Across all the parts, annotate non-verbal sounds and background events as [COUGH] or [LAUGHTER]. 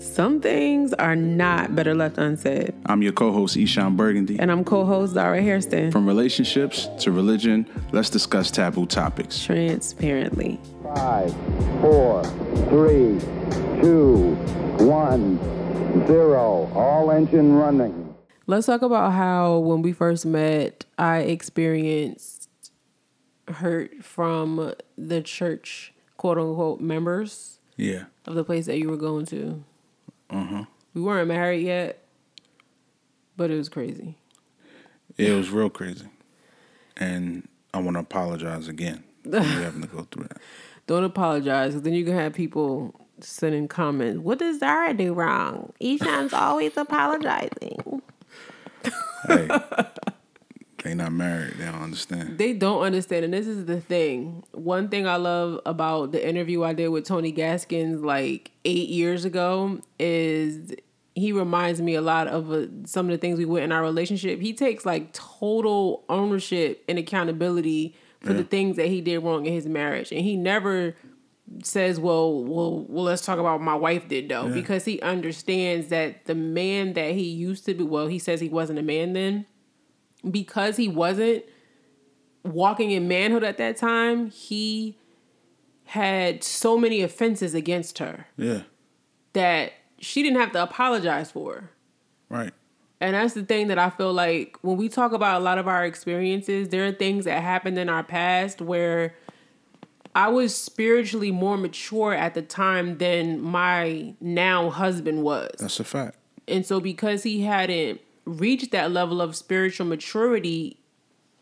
Some things are not better left unsaid. I'm your co-host Eshon Burgundy. And I'm co-host Zara Hairston. From relationships to religion, let's discuss taboo topics. Transparently. Five, four, three, two, one, zero. All engine running. Let's talk about how when we first met, I experienced hurt from the church, quote unquote, members. Yeah. Of the place that you were going to. Uh-huh. We weren't married yet, but it was crazy. It was real crazy. And I want to apologize again for [LAUGHS] having to go through that. Don't apologize, because then you can have people sending comments. What does Zara do wrong? Eshon's always apologizing. Hey, [LAUGHS] they not married. They don't understand. They don't understand, and this is the thing. One thing I love about the interview I did with Tony Gaskins like eight years ago is he reminds me a lot of uh, some of the things we went in our relationship. He takes like total ownership and accountability for yeah. the things that he did wrong in his marriage, and he never says, "Well, well, well, let's talk about what my wife did though," yeah. because he understands that the man that he used to be. Well, he says he wasn't a man then because he wasn't walking in manhood at that time, he had so many offenses against her. Yeah. That she didn't have to apologize for. Right. And that's the thing that I feel like when we talk about a lot of our experiences, there are things that happened in our past where I was spiritually more mature at the time than my now husband was. That's a fact. And so because he hadn't reached that level of spiritual maturity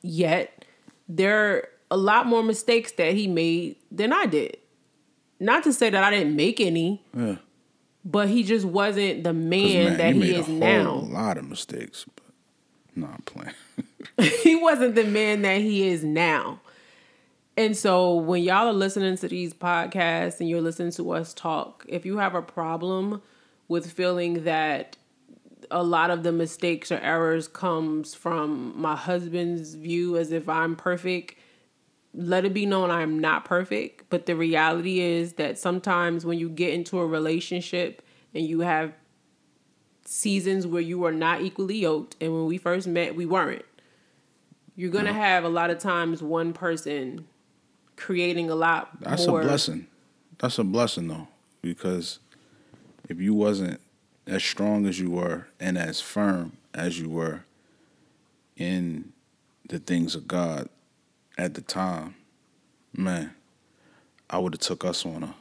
yet, there are a lot more mistakes that he made than I did. Not to say that I didn't make any. Yeah. But he just wasn't the man, man that he, he is now. A lot of mistakes, but no, I'm playing. [LAUGHS] [LAUGHS] he wasn't the man that he is now. And so when y'all are listening to these podcasts and you're listening to us talk, if you have a problem with feeling that a lot of the mistakes or errors comes from my husband's view as if I'm perfect. Let it be known I'm not perfect, but the reality is that sometimes when you get into a relationship and you have seasons where you are not equally yoked and when we first met we weren't. You're going to mm. no. have a lot of times one person creating a lot That's more. a blessing. That's a blessing though because if you wasn't as strong as you were and as firm as you were in the things of God at the time, man, I would have took us on a,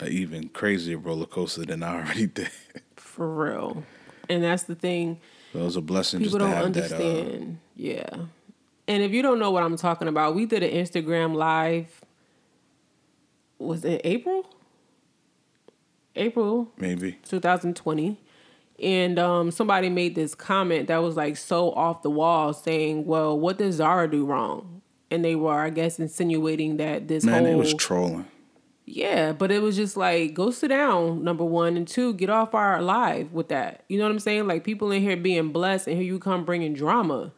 a even crazier roller coaster than I already [LAUGHS] did. For real, and that's the thing. It was a blessing. People don't understand. That, uh, yeah, and if you don't know what I'm talking about, we did an Instagram live. Was it April? April maybe. 2020 and um, somebody made this comment that was like so off the wall saying well what did zara do wrong? And they were i guess insinuating that this man whole, it was trolling. Yeah but it was just like go sit down number one and two get off our live with that. You know what i'm saying? Like people in here being blessed and here you come bringing drama.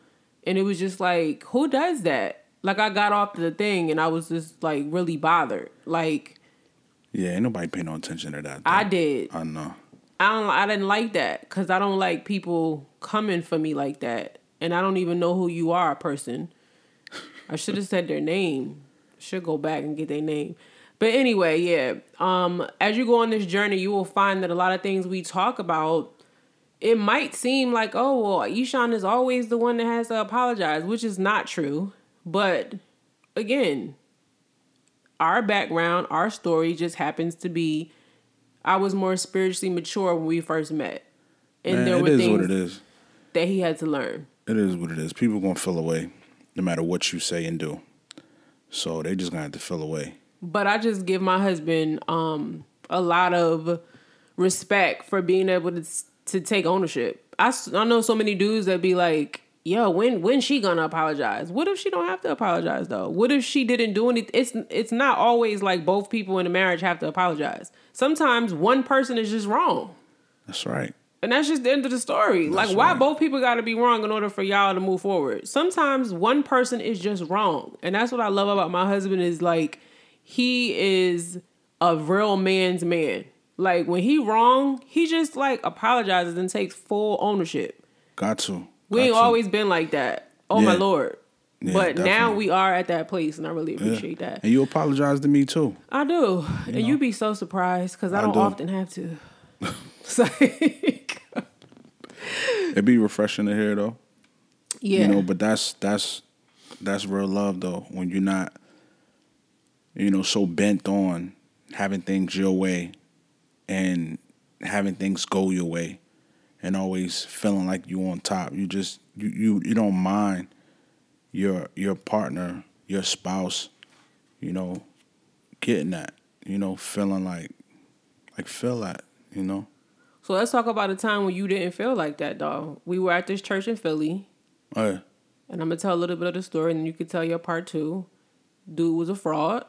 And it was just like who does that? Like i got off the thing and i was just like really bothered. Like yeah, ain't nobody paying no attention to that. Though. I did. I know. I don't. I didn't like that because I don't like people coming for me like that, and I don't even know who you are, person. I should have said their name. Should go back and get their name. But anyway, yeah. Um, as you go on this journey, you will find that a lot of things we talk about, it might seem like, oh well, Eshon is always the one that has to apologize, which is not true. But again, our background, our story just happens to be I was more spiritually mature when we first met. And Man, there were things what it is. that he had to learn. It is what it is. People gonna feel away no matter what you say and do. So they just gonna have to feel away. But I just give my husband um, a lot of respect for being able to to take ownership. I, I know so many dudes that be like, yo, when when she gonna apologize? What if she don't have to apologize though? What if she didn't do anything? It's it's not always like both people in a marriage have to apologize. Sometimes one person is just wrong. That's right. And that's just the end of the story. That's like why right. both people got to be wrong in order for y'all to move forward. Sometimes one person is just wrong. And that's what I love about my husband is like he is a real man's man. Like when he wrong, he just like apologizes and takes full ownership. Got to. We ain't always been like that. Oh my lord. Yeah, but now we are at that place, and I really Yeah. appreciate that. And you apologize to me too. I do, and you'd be so surprised because I I don't do. often have to. [LAUGHS] It's like, It'd be refreshing to hear though. yeah, You know, but that's that's that's real love though. When you're not, you know, so bent on having things your way and having things go your way and always feeling like you on top. You just you you, you don't mind your your partner, your spouse, you know, getting that. You know, feeling like like feel that, you know. So let's talk about a time when you didn't feel like that, dog. We were at this church in Philly, Oh yeah. and I'm gonna tell a little bit of the story, and then you can tell your part two. Dude was a fraud.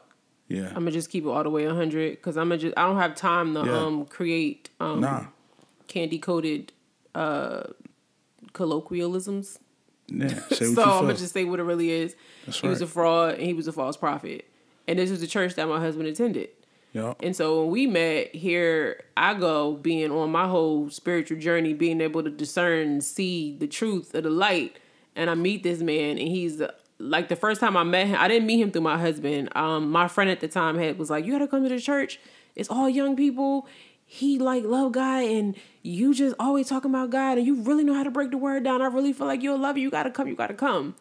Yeah. I'm gonna just keep it all the way 100 because I'm gonna just I don't have time to Yeah. um create um Nah. candy coated uh colloquialisms. Yeah. [LAUGHS] So I'm gonna just say what it really is. That's he was a fraud and he was a false prophet, and this was the church that my husband attended. yeah. And so when we met here, I go being on my whole spiritual journey, being able to discern, see the truth of the light. And I meet this man, and he's like the first time I met him. I didn't meet him through my husband. Um, my friend at the time had was like, "You got to come to the church. It's all young people. He like love God, and you just always talking about God, and you really know how to break the word down. I really feel like you'll love you. You got to come. You got to come."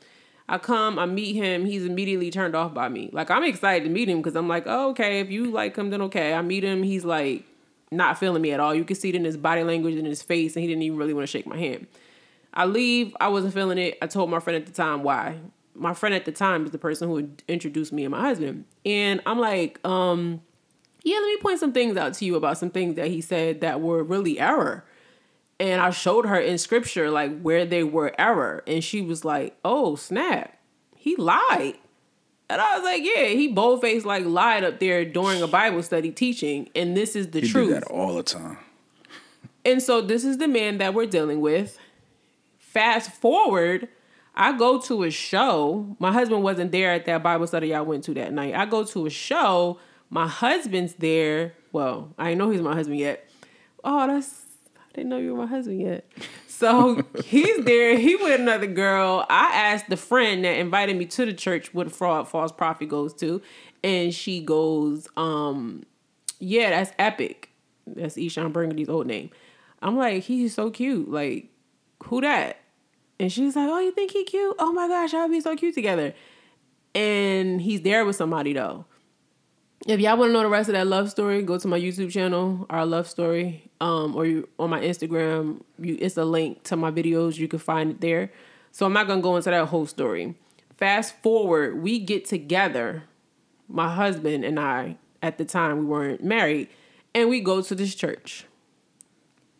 I come, I meet him. He's immediately turned off by me. Like I'm excited to meet him because I'm like, oh, okay, if you like him, then okay. I meet him. He's like not feeling me at all. You can see it in his body language and his face, and he didn't even really want to shake my hand. I leave. I wasn't feeling it. I told my friend at the time why. My friend at the time is the person who introduced me and my husband, and I'm like, um, yeah, let me point some things out to you about some things that he said that were really error and I showed her in scripture like where they were error, and she was like, "Oh snap, he lied." And I was like, "Yeah, he bold faced like lied up there during a Bible study teaching, and this is the He truth." do that all the time. And so this is the man that we're dealing with. Fast forward, I go to a show. My husband wasn't there at that Bible study I went to that night. I go to a show. My husband's there. Well, I know he's my husband yet. Oh, that's I didn't know you were my husband yet. So [LAUGHS] he's there. He with another girl. I asked the friend that invited me to the church what fraud false prophet goes to, and she goes, um, yeah, that's epic. That's Eshon Burgundy's old name. I'm like, he's so cute. Like, who that? And she's like, oh, you think he cute? Oh my gosh, y'all be so cute together. And he's there with somebody though. If y'all want to know the rest of that love story, go to my YouTube channel, our love story, um, or you, on my Instagram. You, it's a link to my videos. You can find it there. So I'm not gonna go into that whole story. Fast forward, we get together, my husband and I. At the time, we weren't married, and we go to this church,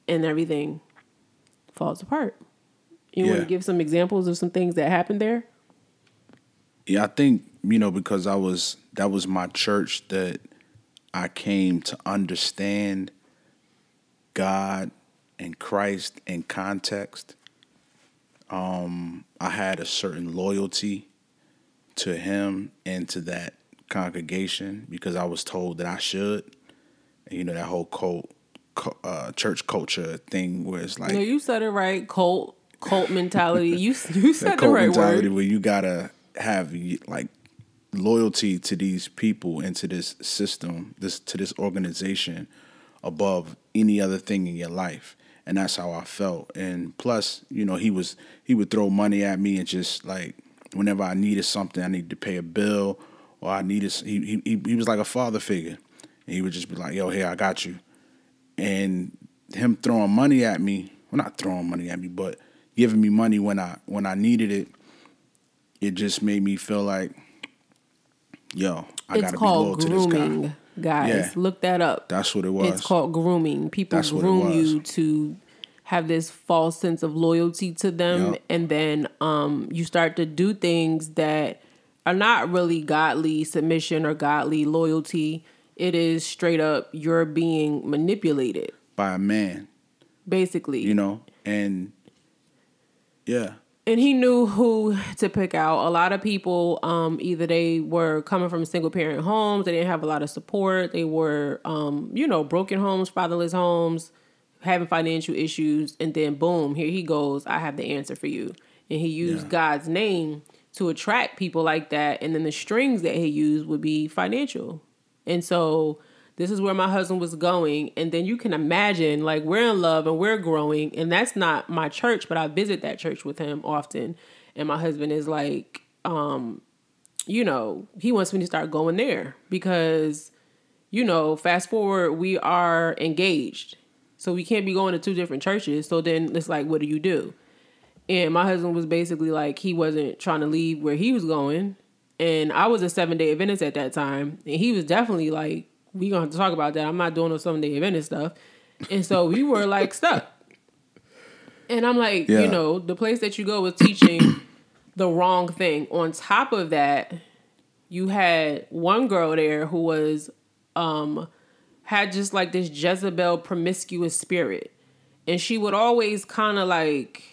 and everything falls apart. You want to give some examples of some things that happened there? Yeah, I think you know because I was that was my church that I came to understand God and Christ in context. Um, I had a certain loyalty to Him and to that congregation because I was told that I should. And, you know that whole cult, uh, church culture thing where it's like no, you said it right. Cult, cult mentality. You you [LAUGHS] said the cult right mentality word. where you gotta have like loyalty to these people and to this system, this to this organization above any other thing in your life. And that's how I felt. And plus, you know, he was he would throw money at me and just like whenever I needed something, I needed to pay a bill or I needed he he he was like a father figure. And he would just be like, "Yo, here, I got you." And him throwing money at me, well not throwing money at me, but giving me money when I when I needed it, it just made me feel like, yo, I It's gotta be loyal called to this guy. grooming, guys. Yeah. Look that up. That's what it was. It's called grooming. People That's groom you to have this false sense of loyalty to them, Yup. and then um, you start to do things that are not really godly submission or godly loyalty. It is straight up you're being manipulated, by a man, basically. you know, and yeah, and he knew who to pick out. A lot of people, um, either they were coming from single parent homes, they didn't have a lot of support, they were, um, you know, broken homes, fatherless homes, having financial issues, and then boom, here he goes. I have the answer for you, and he used Yeah. God's name to attract people like that, and then the strings that he used would be financial, and so. This is where my husband was going. And then you can imagine, like, we're in love and we're growing. And that's not my church, but I visit that church with him often. And my husband is like, um, you know, he wants me to start going there because, you know, fast forward, we are engaged. So we can't be going to two different churches. So then it's like, what do you do? And my husband was basically like, he wasn't trying to leave where he was going. And I was a seven day Adventist at that time. And he was definitely like, we gonna have to talk about that. I'm not doing no seven day and stuff. And so we were like stuck. And I'm like, Yeah. you know, the place that you go was teaching [COUGHS] the wrong thing. On top of that, you had one girl there who was um had just like this Jezebel promiscuous spirit. And she would always kind of like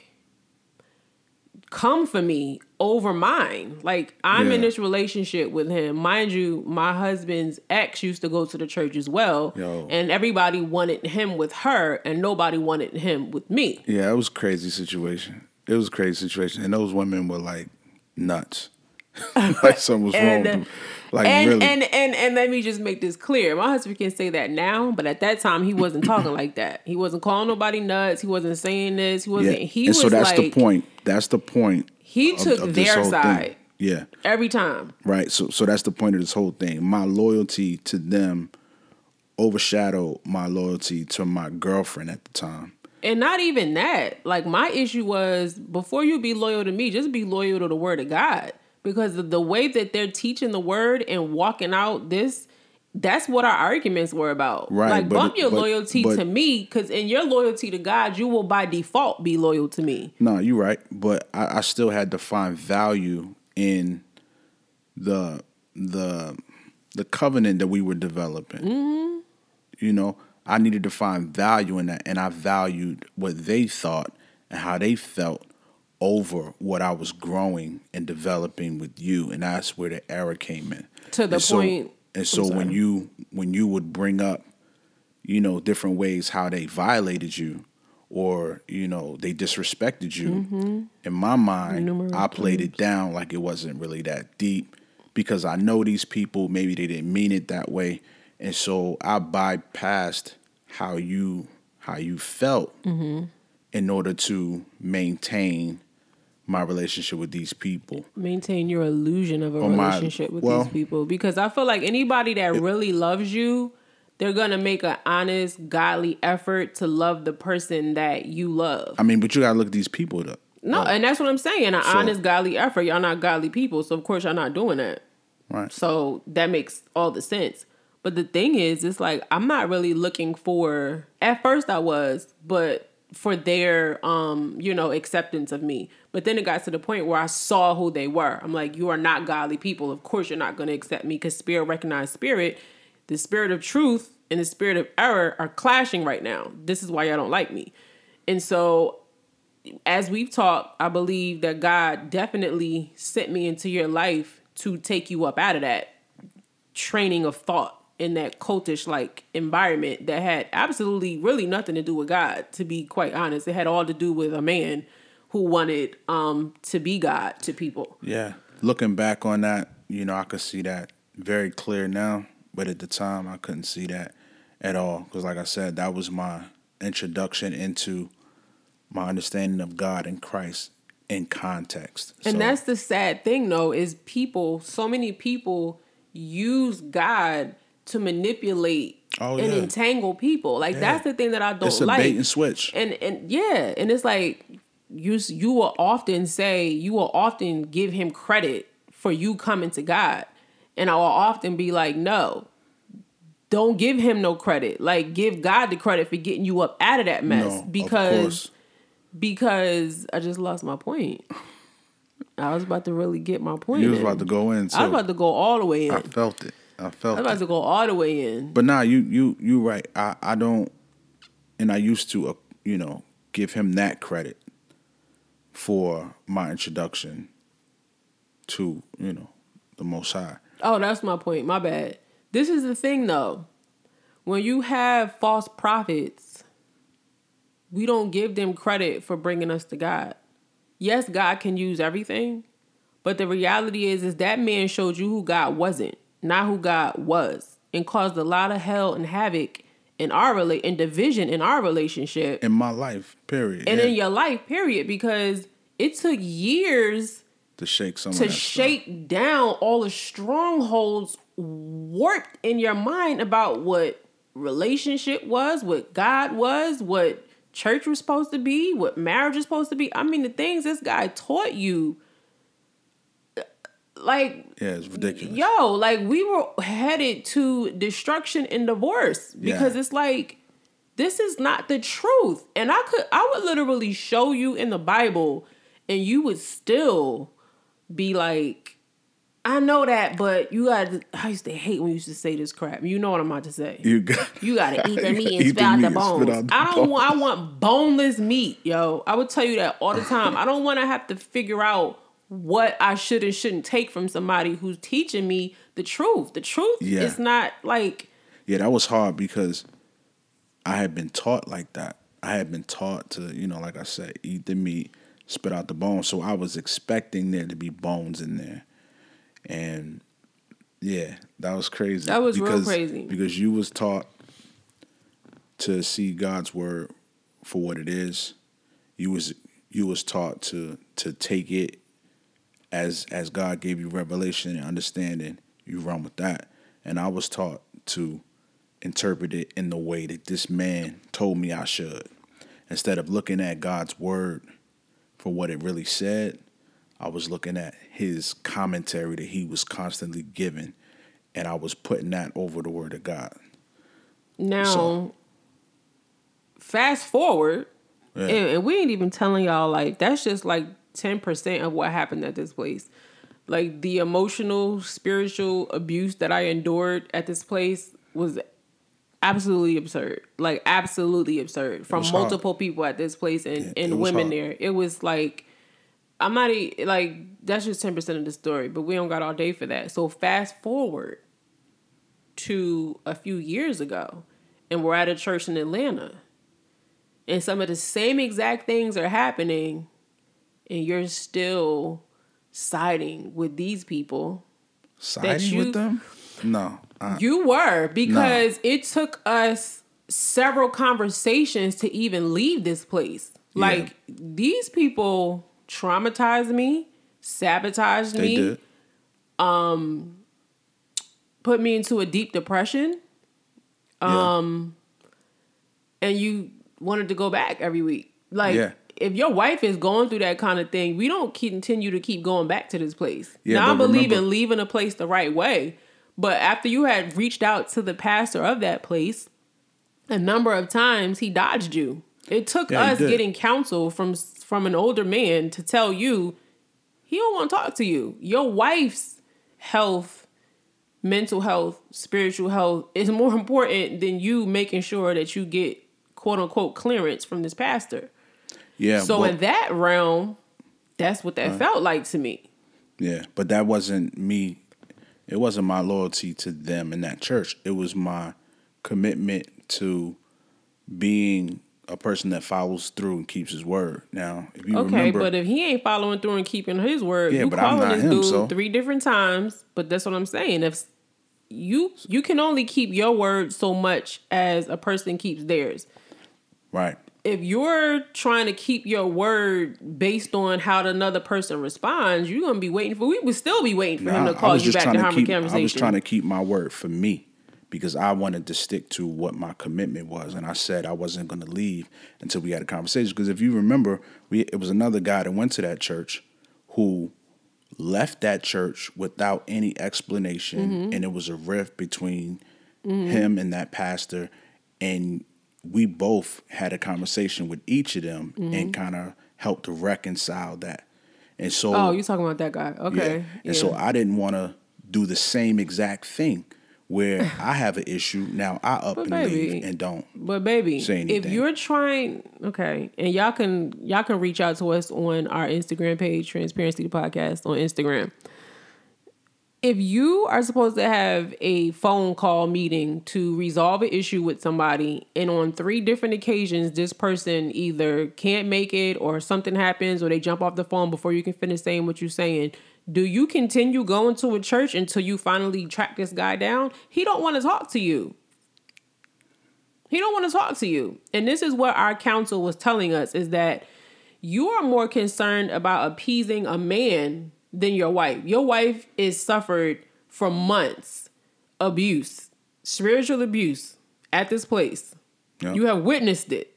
come for me over mine. Like I'm in this relationship with him. Mind you, my husband's ex used to go to the church as well. Yo. And everybody wanted him with her and nobody wanted him with me. Yeah, it was a crazy situation. It was a crazy situation, and those women were like nuts. [LAUGHS] like something was wrong. With uh, them. Like and, really. and and and let me just make this clear. My husband can say that now, but at that time he wasn't talking [CLEARS THROAT] like that. He wasn't calling nobody nuts. He wasn't saying this. He wasn't. He and was so that's like the point. That's the point. He of- took of their whole thing. side Yeah. every time. Right. So so that's the point of this whole thing. My loyalty to them overshadowed my loyalty to my girlfriend at the time. And not even that. Like my issue was before you be loyal to me, just be loyal to the word of God. Because the, the way that they're teaching the word and walking out this, that's what our arguments were about. Right, Like but bump your but- loyalty but- to me, because in your loyalty to God, you will by default be loyal to me. No, you're right. But I, I still had to find value in the the the covenant that we were developing. Mm-hmm. You know, I needed to find value in that, and I valued what they thought and how they felt over what I was growing and developing with you, and that's where the error came in. To the And so- point- And so when you when you would bring up, you know, different ways how they violated you, or you know they disrespected you, in my mind, Numerous I played it down like it wasn't really that deep because I know these people. Maybe they didn't mean it that way, and so I bypassed how you how you felt in order to maintain my relationship with these people. maintain your illusion of a my- relationship with well- these people because I feel like anybody that really loves you, they're gonna make an honest, godly effort to love the person that you love. I mean, but you gotta look at these people though. No, and that's what I'm saying. An So- honest, godly effort. Y'all not godly people, so of course y'all not doing that. Right. So that makes all the sense. But the thing is, it's like I'm not really looking for. At first, I was, but for their, um, you know, acceptance of me. But then it got to the point where I saw who they were. I'm like, you are not godly people. Of course, you're not going to accept me because spirit recognized spirit. The spirit of truth and the spirit of error are clashing right now. This is why y'all don't like me. And so as we've talked, I believe that God definitely sent me into your life to take you up out of that training of thought in that cultish like environment that had absolutely really nothing to do with God, to be quite honest. It had all to do with a man who wanted um to be God to people. Yeah. Looking back on that, you know, I could see that very clear now, but at the time I couldn't see that at all because like I said, that was my introduction into my understanding of God and Christ in context. And So, that's the sad thing though, is people, so many people use God to manipulate Oh, and yeah. entangle people. Like that's the thing that I don't it's a like. bait and switch. and and yeah, and it's like you you will often say you will often give him credit for you coming to God, and I will often be like, no, don't give him no credit. Like give God the credit for getting you up out of that mess no, because because I just lost my point. I was about to really get my point. You was in. about to go in. So I was about to go all the way in. I felt it. I felt was about to go all the way in. But nah, you you you right. I I don't, and I used to, uh, you know, give him that credit. for my introduction to you know the Most High. Oh, that's my point. My bad. This is the thing though. When you have false prophets, we don't give them credit for bringing us to God. Yes, God can use everything, but the reality is is that man showed you who God wasn't, not who God was, and caused a lot of hell and havoc in our rela- and division in our relationship In my life, period. and yeah, in your life, period, because it took years to shake some of to that stuff. shake down all the strongholds warped in your mind about what relationship was, what God was, what church was supposed to be, what marriage is supposed to be. I mean, the things this guy taught you, like, Yeah, it's ridiculous. yo, like we were headed to destruction and divorce because Yeah. it's like this is not the truth. And I could I would literally show you in the Bible and you would still be like I know that, but you got I used to hate when you used to say this crap. You know what I'm about to say. You got You gotta [LAUGHS] eat the meat and spit out the bones. out the I don't bones. want I want boneless meat, yo. I would tell you that all the time. I don't want to have to figure out what I should and shouldn't take from somebody who's teaching me the truth. The truth Yeah. is not like Yeah, that was hard because I had been taught like that. I had been taught to, you know, like I said, eat the meat, spit out the bones. So I was expecting there to be bones in there. And yeah, that was crazy. That was real crazy. Because you was taught to see God's word for what it is. You was you was taught to to take it as as God gave you revelation and understanding, you run with that. And I was taught to interpret it in the way that this man told me I should. Instead of looking at God's word for what it really said, I was looking at his commentary that he was constantly giving, and I was putting that over the word of God. now So- fast forward Yeah. and, and we ain't even telling y'all like that's just like 10% of what happened at this place. Like the emotional, spiritual abuse that I endured at this place was absolutely absurd. Like absolutely absurd from was hard. multiple people at this place and, Yeah, and women hard. there. It was like I'm not like that's just 10% of the story, but we don't got all day for that. So fast forward to a few years ago and we're at a church in Atlanta. And some of the same exact things are happening and you're still siding with these people. Siding you- with them? No. I, You were because it took us several conversations to even leave this place. Like these people traumatized me, sabotaged they me, did. Um, put me into a deep depression, Yeah. Um, and you wanted to go back every week. Like Yeah. If your wife is going through that kind of thing, we don't continue to keep going back to this place. Yeah, now I believe remember- in leaving a place the right way. But after you had reached out to the pastor of that place, a number of times he dodged you. It took Yeah, us getting counsel from from an older man to tell you he don't want to talk to you. Your wife's health, mental health, spiritual health is more [LAUGHS] important than you making sure that you get quote unquote clearance from this pastor. Yeah. So but- in that realm, that's what that felt like to me. Yeah, but that wasn't me. It wasn't my loyalty to them in that church. It was my commitment to being a person that follows through and keeps his word. Now, if you Okay, remember, but if he ain't following through and keeping his word, Yeah, you but I'm calling not this him, dude so- three different times. But that's what I'm saying. If you you can only keep your word so much as a person keeps theirs. right, If you're trying to keep your word based on how another person responds, you're gonna be waiting for. We would still be waiting for him to call you back to have a conversation. I was trying to keep my word for me because I wanted to stick to what my commitment was, and I said I wasn't going to leave until we had a conversation. Because if you remember, we it was another guy that went to that church who left that church without any explanation, Mm-hmm. and it was a rift between him and that pastor, and we both had a conversation with each of them Mm-hmm. and kind of helped to reconcile that. And so oh, you talking about that guy? Okay. yeah. And so I didn't want to do the same exact thing where [LAUGHS] I have an issue. Now I up But and baby, leave and don't. But baby, if you're trying, okay, and y'all can y'all can reach out to us on our Instagram page, Transparency the Podcast on Instagram. If you are supposed to have a phone call meeting to resolve an issue with somebody, and on three different occasions, this person either can't make it, or something happens, or they jump off the phone before you can finish saying what you're saying, do you continue going to a church until you finally track this guy down? He don't want to talk to you. He don't want to talk to you. And this is what our counsel was telling us is that you are more concerned about appeasing a man than your wife. Your wife is suffered for months abuse, spiritual abuse at this place. Yep. You have witnessed it.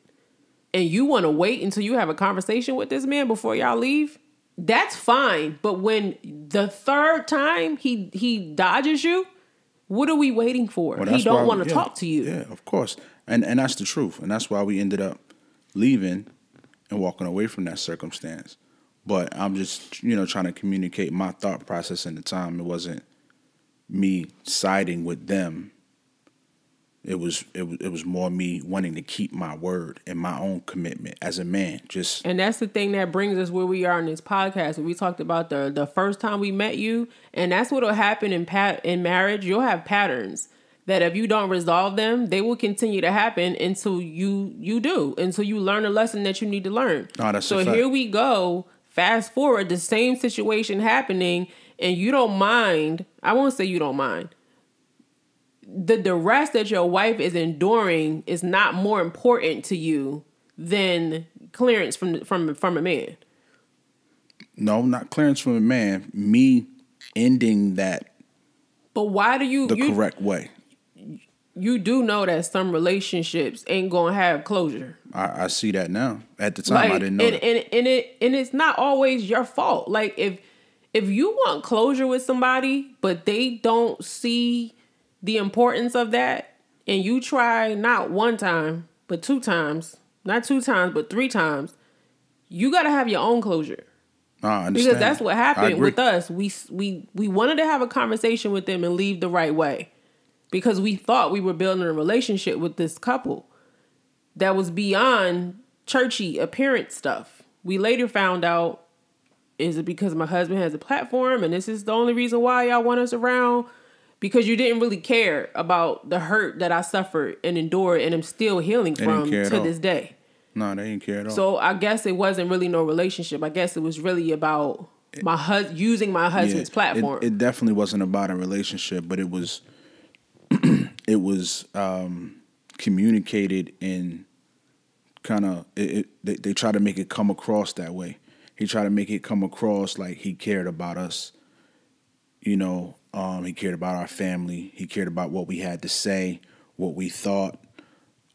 And you want to wait until you have a conversation with this man before y'all leave? That's fine. But when the third time he he dodges you, what are we waiting for? Well, he don't want to yeah, talk to you. Yeah, of course. And and that's the truth. And that's why we ended up leaving and walking away from that circumstance. But I'm just, you know, trying to communicate my thought process in the time. It wasn't me siding with them. It was it was it was more me wanting to keep my word and my own commitment as a man. Just And that's the thing that brings us where we are in this podcast. We talked about the the first time we met you, and that's what'll happen in pat in marriage. You'll have patterns that if you don't resolve them, they will continue to happen until you you do until you learn a lesson that you need to learn. That's so here we go. Fast forward, the same situation happening, and you don't mind. I won't say you don't mind. The duress that your wife is enduring is not more important to you than clearance from from from a man. no, not clearance from a man. Me ending that But why do you the you, correct way. You do know that some relationships ain't gonna have closure. I, I see that now. At the time, I didn't know. and, and and it and it's not always your fault. Like if if you want closure with somebody, but they don't see the importance of that, and you try not one time, but two times, not two times, but three times, you got to have your own closure. I understand. because that's what happened with us. We we we wanted to have a conversation with them and leave the right way, because we thought we were building a relationship with this couple that was beyond churchy appearance stuff. We later found out is it because my husband has a platform and this is the only reason why y'all want us around because you didn't really care about the hurt that I suffered and endured and am still healing didn't from to this day. No, they didn't care at all. So I guess it wasn't really no relationship. I guess it was really about my hus- using my husband's Yeah, platform. It, it definitely wasn't about a relationship, but it was [CLEARS THROAT] it was um, communicated in kind of they, they try to make it come across that way. He tried to make it come across like he cared about us. You know, um, he cared about our family. He cared about what we had to say, what we thought,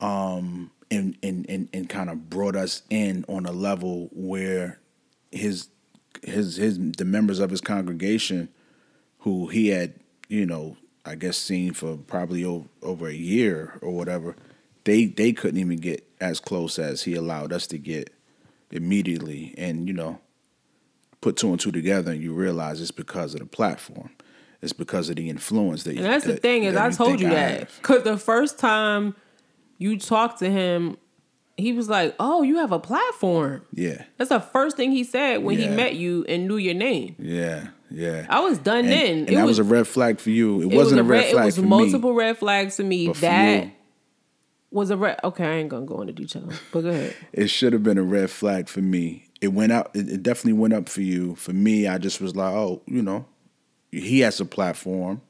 um, and and and, and kind of brought us in on a level where his his his the members of his congregation who he had you know I guess seen for probably over, over a year or whatever they they couldn't even get as close as he allowed us to get immediately. And you know put two and two together and you realize it's because of the platform. It's because of the influence that and that's the thing is I told you I that. because the first time you talked to him, he was like, "Oh, you have a platform." yeah. That's the first thing he said when he met you and knew your name. yeah yeah I was done and, then. and it that was, was, a red flag for you it, it wasn't was a red flag It was for multiple me red flags for me. that you, was a red. Okay, I ain't gonna go into detail, but go ahead. [LAUGHS] it should have been a red flag for me. It went out. It, it definitely went up for you. For me, I just was like, oh, you know, he has a platform.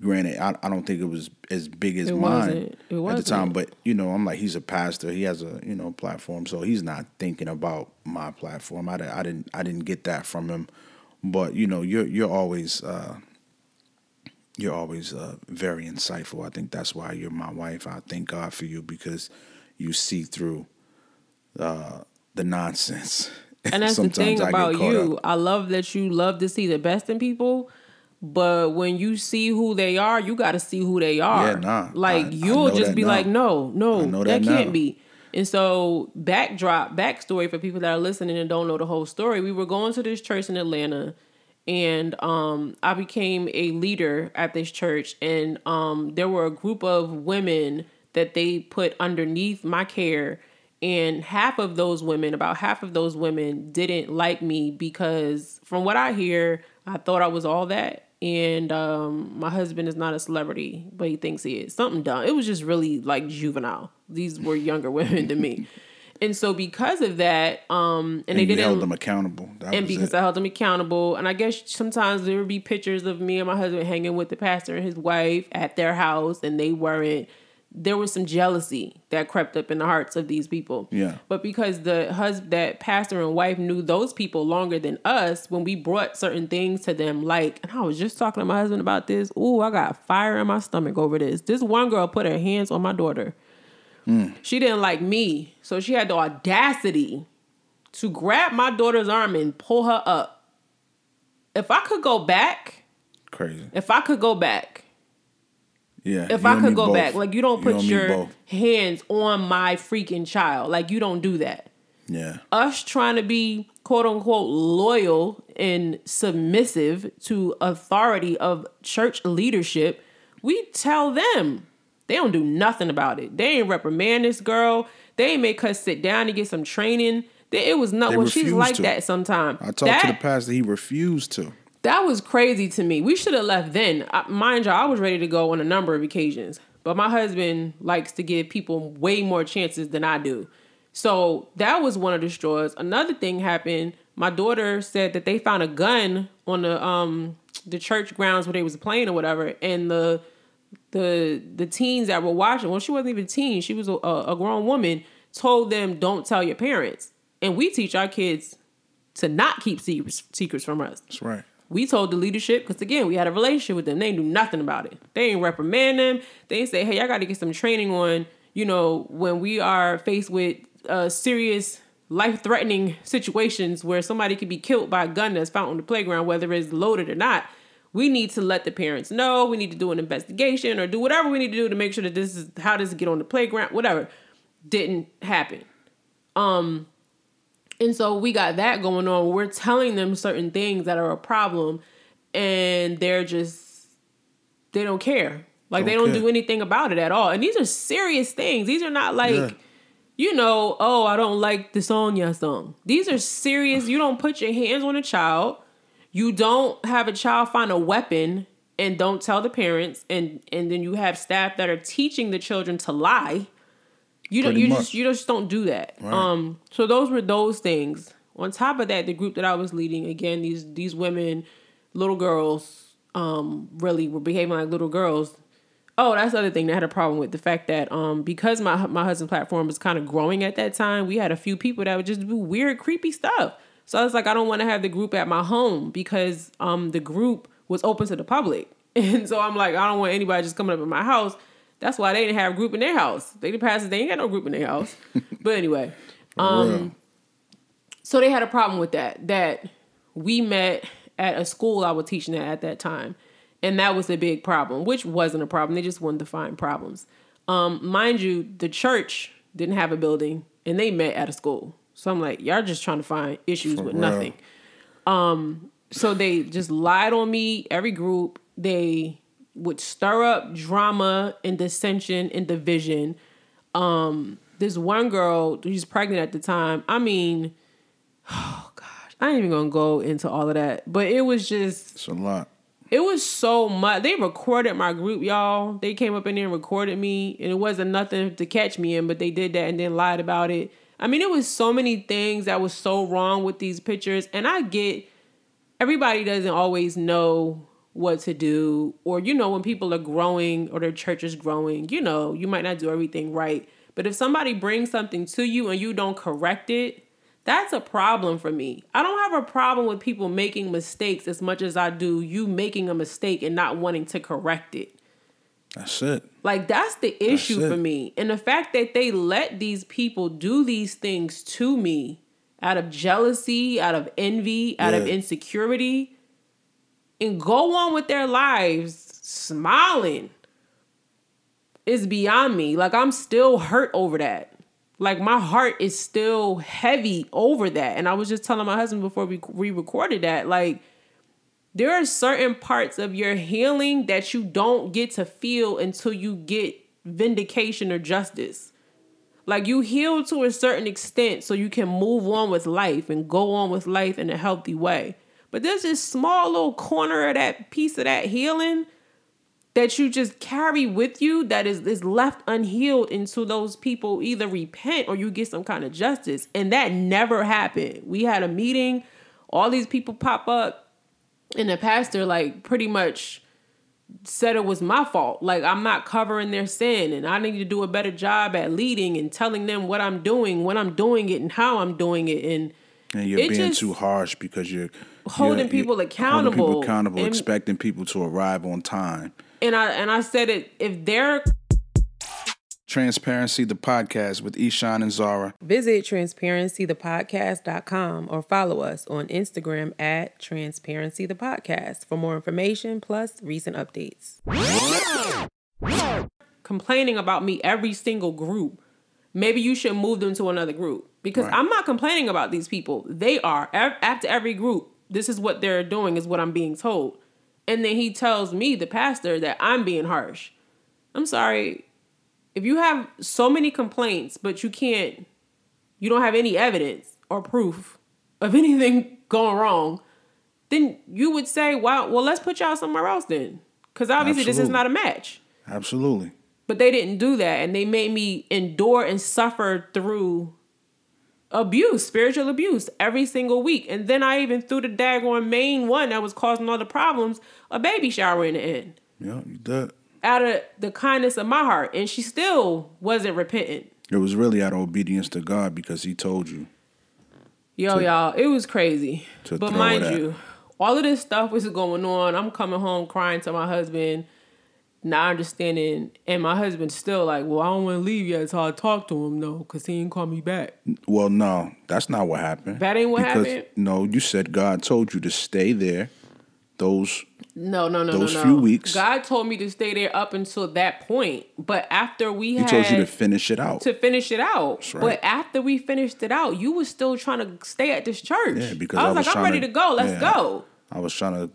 Granted, I, I don't think it was as big as It mine at the time, but you know, I'm like, he's a pastor. He has a you know platform, so he's not thinking about my platform. I, I didn't I didn't get that from him, but you know, you're you're always. Uh, you're always uh, very insightful. I think that's why you're my wife. I thank God for you because you see through uh, the nonsense. [LAUGHS] And that's the thing I about you. up. I love that you love to see the best in people, but when you see who they are, you got to see who they are. Yeah, nah. Like I- I you'll know just be now. like, no, no, I that, that can't now. be. And so, backdrop, backstory for people that are listening and don't know the whole story. We were going to this church in Atlanta, and um, I became a leader at this church, and um, there were a group of women that they put underneath my care, and half of those women, about half of those women, didn't like me because, from what I hear, I thought I was all that, and um, my husband is not a celebrity, but he thinks he is. Something dumb. It was just really like juvenile. These were younger [LAUGHS] women than me. And so because of that, um, and, And they didn't held them accountable. That and because it. I held them accountable. And I guess sometimes there would be pictures of me and my husband hanging with the pastor and his wife at their house, and they weren't. There was some jealousy that crept up in the hearts of these people. Yeah. But because the husband, that pastor and wife knew those people longer than us, when we brought certain things to them, like, and I was just talking to my husband about this. Ooh, I got fire in my stomach over this. This one girl put her hands on my daughter. Hmm. She didn't like me, so she had the audacity to grab my daughter's arm and pull her up. If I could go back, crazy. if I could go back, Yeah. if I could go both. back, like you don't put me your hands on my freaking child. Like you don't do that. Yeah. Us trying to be quote unquote loyal and submissive to authority of church leadership, we tell them they don't do nothing about it. They ain't reprimand this girl. They ain't make her sit down and get some training. It was not They well, she's like to. that sometimes. I talked to the pastor. He refused to. That was crazy to me. We should have left then. I, mind you, I was ready to go on a number of occasions, but my husband likes to give people way more chances than I do. So that was one of the straws. Another thing happened. My daughter said that they found a gun on the um the church grounds where they was playing or whatever, and the the the teens that were watching. Well, she wasn't even a teen. She was a, a grown woman. Told them, "Don't tell your parents." And we teach our kids to not keep secrets secrets from us. That's right. We told the leadership because again, we had a relationship with them. They knew nothing about it. They ain't reprimand them. They say, "Hey, I got to get some training on." You know, when we are faced with uh, serious life-threatening situations where somebody could be killed by a gun that's found on the playground, whether it's loaded or not, we need to let the parents know. We need to do an investigation or do whatever we need to do to make sure that this is how does it get on the playground. Whatever didn't happen. Um, and so we got that going on. We're telling them certain things that are a problem, and they're just they don't care. Like they Don't don't care. do anything about it at all. And these are serious things. These are not like, Yeah. you know, oh, I don't like the Sonya song. These are serious. You don't put your hands on a child. You don't have a child find a weapon and don't tell the parents, and and then you have staff that are teaching the children to lie. You don't. You much. just you just don't do that. Right. Um. So those were those things. On top of that, the group that I was leading, again, these these women, little girls, um, really were behaving like little girls. Oh, that's the other thing that I had a problem with the fact that um because my my husband's platform was kind of growing at that time, we had a few people that would just do weird, creepy stuff. So I was like, I don't want to have the group at my home because um the group was open to the public, [LAUGHS] and so I'm like, I don't want anybody just coming up in my house. That's why they didn't have a group in their house. They the pastors, they ain't got no group in their house. [LAUGHS] but anyway, real. so they had a problem with that. That we met at a school I was teaching at at that time, and that was a big problem. Which wasn't a problem. They just wanted to find problems. Um, mind you, the church didn't have a building, and they met at a school. So I'm like, y'all just trying to find issues For with real. nothing. Um, so they just lied on me. Every group they would stir up drama and dissension and division. Um, this one girl, she's pregnant at the time. I mean, oh gosh, I ain't even gonna go into all of that. But it was just It's a lot. it was so much. They recorded my group, y'all. They came up in there and recorded me, and it wasn't nothing to catch me in, but they did that and then lied about it. I mean, it was so many things that was so wrong with these pictures, and I get everybody doesn't always know what to do, or you know, when people are growing or their church is growing, you know, you might not do everything right. But if somebody brings something to you and you don't correct it, that's a problem for me. I don't have a problem with people making mistakes as much as I do you making a mistake and not wanting to correct it. That's it. Like that's the issue it. for me. And the fact that they let these people do these things to me out of jealousy, out of envy, out of insecurity, and go on with their lives smiling is beyond me. Like I'm still hurt over that. Like my heart is still heavy over that. And I was just telling my husband before we we recorded that, like there are certain parts of your healing that you don't get to feel until you get vindication or justice. Like you heal to a certain extent so you can move on with life and go on with life in a healthy way. But there's this small little corner of that piece of that healing that you just carry with you that is, is left unhealed until those people either repent or you get some kind of justice. And that never happened. We had a meeting, all these people pop up, and the pastor like pretty much said it was my fault. Like I'm not covering their sin and I need to do a better job at leading and telling them what I'm doing, when I'm doing it and how I'm doing it and and you're being too harsh because you're holding you're, people you're accountable. Holding people accountable, and, expecting people to arrive on time. And I and I said it if they're Transparency the podcast with Eshon and Zara. Visit transparencythepodcast.com or follow us on Instagram at Transparency the Podcast for more information plus recent updates. Complaining about me every single group. Maybe you should move them to another group because right. I'm not complaining about these people. They are after every group. This is what they're doing is what I'm being told. And then he tells me the pastor that I'm being harsh. I'm sorry if you have so many complaints, but you can't, you don't have any evidence or proof of [LAUGHS] anything going wrong, then you would say, "Wow, well, let's put y'all somewhere else then," because obviously Absolutely. this is not a match. Absolutely. But they didn't do that, and they made me endure and suffer through abuse, spiritual abuse, every single week. And then I even threw the daggone main one that was causing all the problems, a baby shower in the end. Yeah, you did out of the kindness of my heart, and she still wasn't repentant. It was really out of obedience to God because He told you. Yo, to, y'all, it was crazy. but mind you, all of this stuff was going on. I'm coming home crying to my husband, not understanding, and my husband's still like, "Well, I don't want to leave yet until I talk to him, though, because he ain't call me back." Well, no, that's not what happened. That ain't what because, happened. No, you said God told you to stay there. Those no, no, no, those no, no. few weeks. God told me to stay there up until that point. But after we he had told you to finish it out. To finish it out. Right. But after we finished it out, you was still trying to stay at this church. Yeah, because I was, I was like, I'm ready to, to go. Let's yeah, go. I was trying to.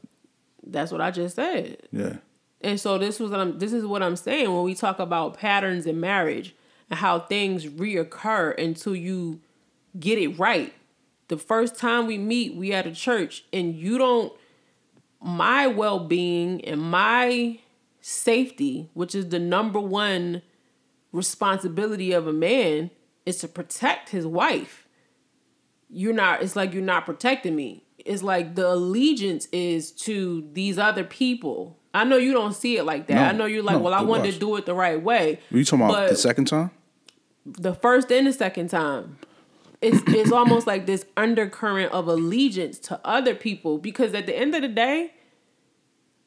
That's what I just said. Yeah. And so this was I'm. This is what I'm saying when we talk about patterns in marriage and how things reoccur until you get it right. The first time we meet, we at a church, and you don't my well being and my safety, which is the number one responsibility of a man, is to protect his wife. You're not, it's like you're not protecting me. It's like the allegiance is to these other people. I know you don't see it like that. No, I know you're like, no, well, I wanted was. to do it the right way. Were you talking about the second time? The first and the second time it's it's almost like this undercurrent of allegiance to other people because at the end of the day,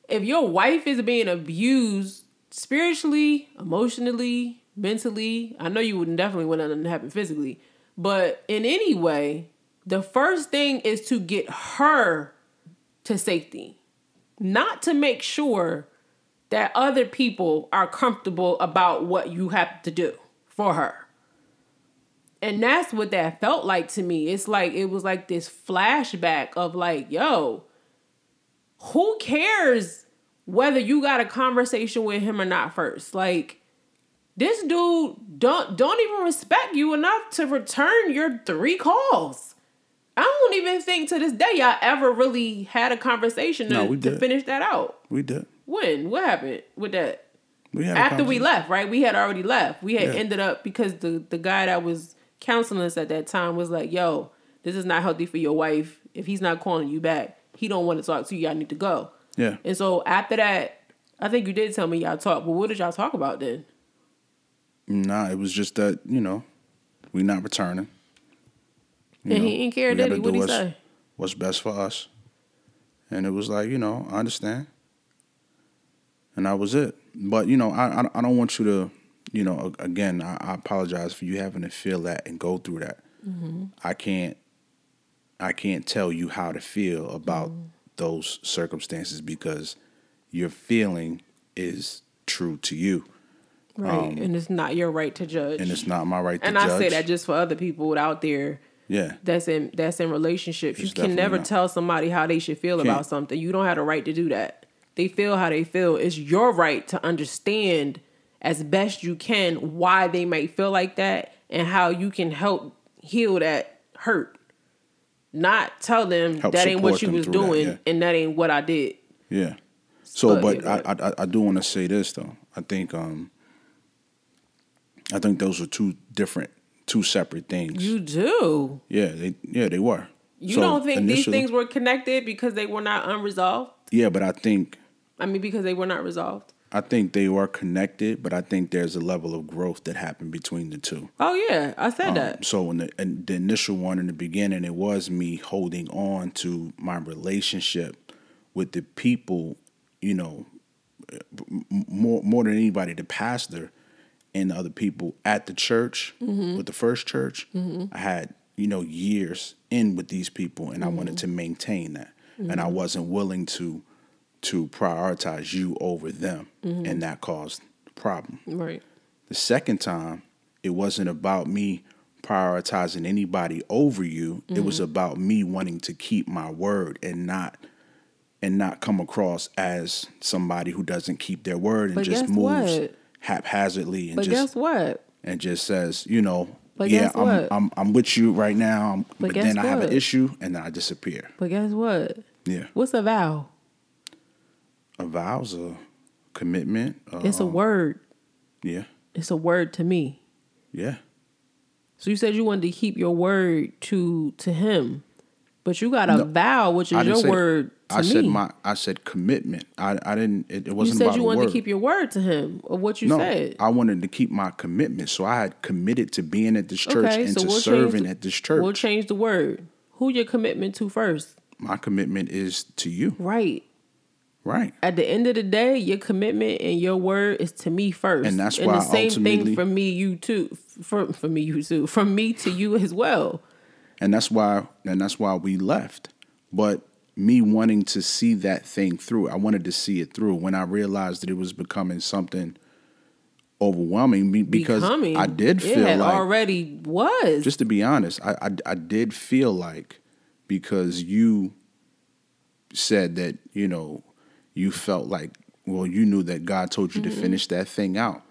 if your wife is being abused spiritually, emotionally, mentally, I know you wouldn't definitely want nothing to happen physically, but in any way, the first thing is to get her to safety, not to make sure that other people are comfortable about what you have to do for her and that's what that felt like to me. It's like it was like this flashback of like, yo, who cares whether you got a conversation with him or not first? Like this dude don't don't even respect you enough to return your three calls. I don't even think to this day y'all ever really had a conversation to, no, to finish that out. We did. When? What happened with that? We had After we left, right? We had already left. We had yeah. ended up because the the guy that was counseling us at that time was like, yo, this is not healthy for your wife. If he's not calling you back, he don't want to talk to you. Y'all need to go. Yeah. And so after that, I think you did tell me y'all talked. but what did y'all talk about then? Nah, it was just that, you know, we not returning. You and know, he didn't care, did he? What he say? What's best for us. And it was like, you know, I understand. And that was it. But, you know, I, I, I don't want you to you know, again, I, I, apologize for you having to feel that and go through that. Mm-hmm. I can't, I can't tell you how to feel about mm-hmm. those circumstances because your feeling is true to you. Right, um, and it's not your right to judge. And it's not my right to and judge. And I say that just for other people out there Yeah. that's in that's in relationships. It's you can never not. tell somebody how they should feel about Can't. something. You don't have the right to do that. They feel how they feel. It's your right to understand as best you can why they might feel like that and how you can help heal that hurt. Not tell them Help that ain't what you was through that, doing yeah. and that ain't what I did. Yeah. So, But, I, I I do want to say this though. I think um I think those are two different, two separate things. You do. yeah, they yeah they were. You So, don't think these things were connected because they were not unresolved? Yeah, but I think I mean, because they were not resolved. I think they were connected, but I think there's a level of growth that happened between the two. Oh yeah, I said Um, that. So in the, in the initial one in the beginning, it was me holding on to my relationship with the people, you know, more more than anybody, the pastor and other people at the church Mm-hmm. with the first church. I had you know years in with these people, and I wanted Mm-hmm. to maintain that, and I wasn't willing to to prioritize you over them, Mm-hmm. and that caused the problem. Right. The second time, it wasn't about me prioritizing anybody over you. It was Mm-hmm. about me wanting to keep my word and not and not come across as somebody who doesn't keep their word and But just moves what? Haphazardly and But just guess what? and just says, you know, But yeah, I'm. I'm I'm with you right now, I'm- but, guess then I have an issue and then I disappear. But guess what? Yeah, What's a vow? a vow's a commitment. Uh, It's a word. yeah, It's a word to me. yeah. So you said you wanted to keep your word to to him, but you got a vow, which is your word I me. said my I said commitment. I I didn't. It, it wasn't said about you wanted word. to keep your word to him of what you no, said. I wanted to keep my commitment. So I had committed to being at this church and to change serving the- at this church. We'll change the word. Who your commitment to first? my commitment is to you, Right. right? At the end of the day, your commitment and your word is to me first. And that's and why the same thing for me, you too. For for me, you too. From me to you as well. And that's why and that's why we left. But me wanting to see that thing through, I wanted to see it through. When I realized that it was becoming something overwhelming, because Becoming. I did feel like already was. just to be honest, I, I I did feel like because you said that you know you felt like well you knew that God told you Mm-hmm. to finish that thing out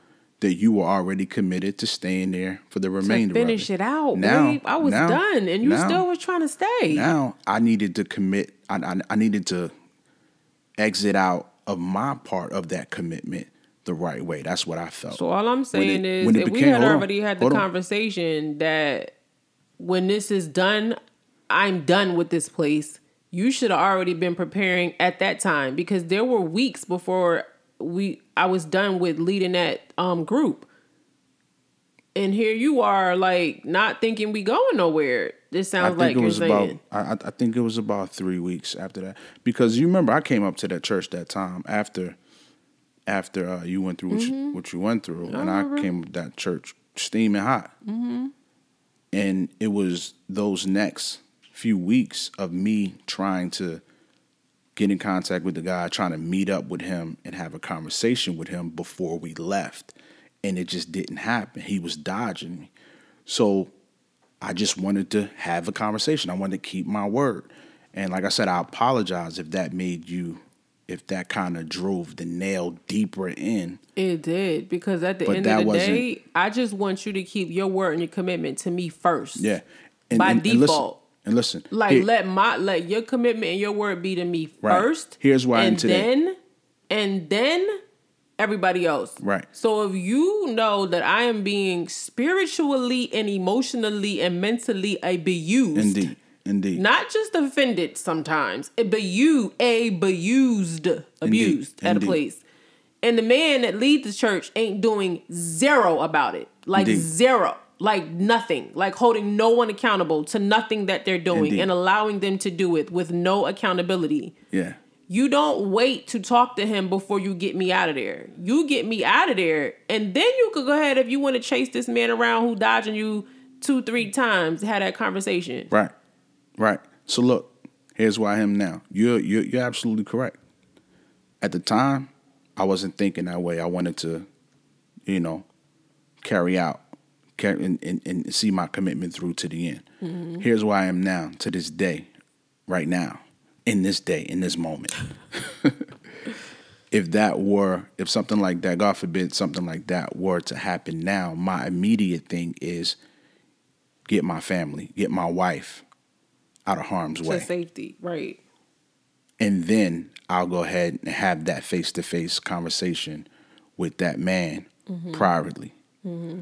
that you were already committed to staying there for the to remainder finish of it out. Now, babe. I was now, done, and you now, still were trying to stay. Now I needed to commit. I, I I needed to exit out of my part of that commitment the right way. That's what I felt. So all I'm saying it- is, when it if we had hold on, already had the hold on. conversation that when this is done, I'm done with this place. You should have already been preparing at that time because there were weeks before we I was done with leading that um group. And here you are, like not thinking we going nowhere. This I sounds like it you're was saying. about. I, I- I think it was about three weeks after that because you remember I came up to that church that time after, after uh, you went through what, Mm-hmm. you, what you went through, and I came to that church steaming hot, mm-hmm. and it was those next few weeks of me trying to get in contact with the guy, trying to meet up with him and have a conversation with him before we left, and it just didn't happen. He was dodging me, so I just wanted to have a conversation. I wanted to keep my word. And like I said, I apologize if that made you, if that kind of drove the nail deeper in. It did because at the But end of the day, I just want you to keep your word and your commitment to me first. Yeah. And, By and- and listen- default. And listen, Like here- let my let your commitment and your word be to me Right. first. Here's why and today. then and then everybody else. Right. So if you know that I am being spiritually and emotionally and mentally abused, indeed, indeed, not just offended sometimes, but you abused, abused at Indeed. a place. And the man that leads the church ain't doing zero about it. Like Indeed. zero. Like nothing. Like holding no one accountable to nothing that they're doing Indeed. and allowing them to do it with no accountability. yeah, You don't wait to talk to him before you get me out of there. You get me out of there, and then you could go ahead if you want to chase this man around who dodging you two, three times. Have that conversation. right, right. So look, here's why I am now. You're you're you're absolutely correct. At the time, I wasn't thinking that way. I wanted to, you know, carry out and, and, and see my commitment through to the end. Mm-hmm. Here's where I am now, to this day, right now, in this day, in this moment. [LAUGHS] if that were, if something like that, God forbid, something like that were to happen now, my immediate thing is get my family, get my wife out of harm's To way. safety, right? And then I'll go ahead and have that face to face conversation with that man mm-hmm. privately. Mm-hmm.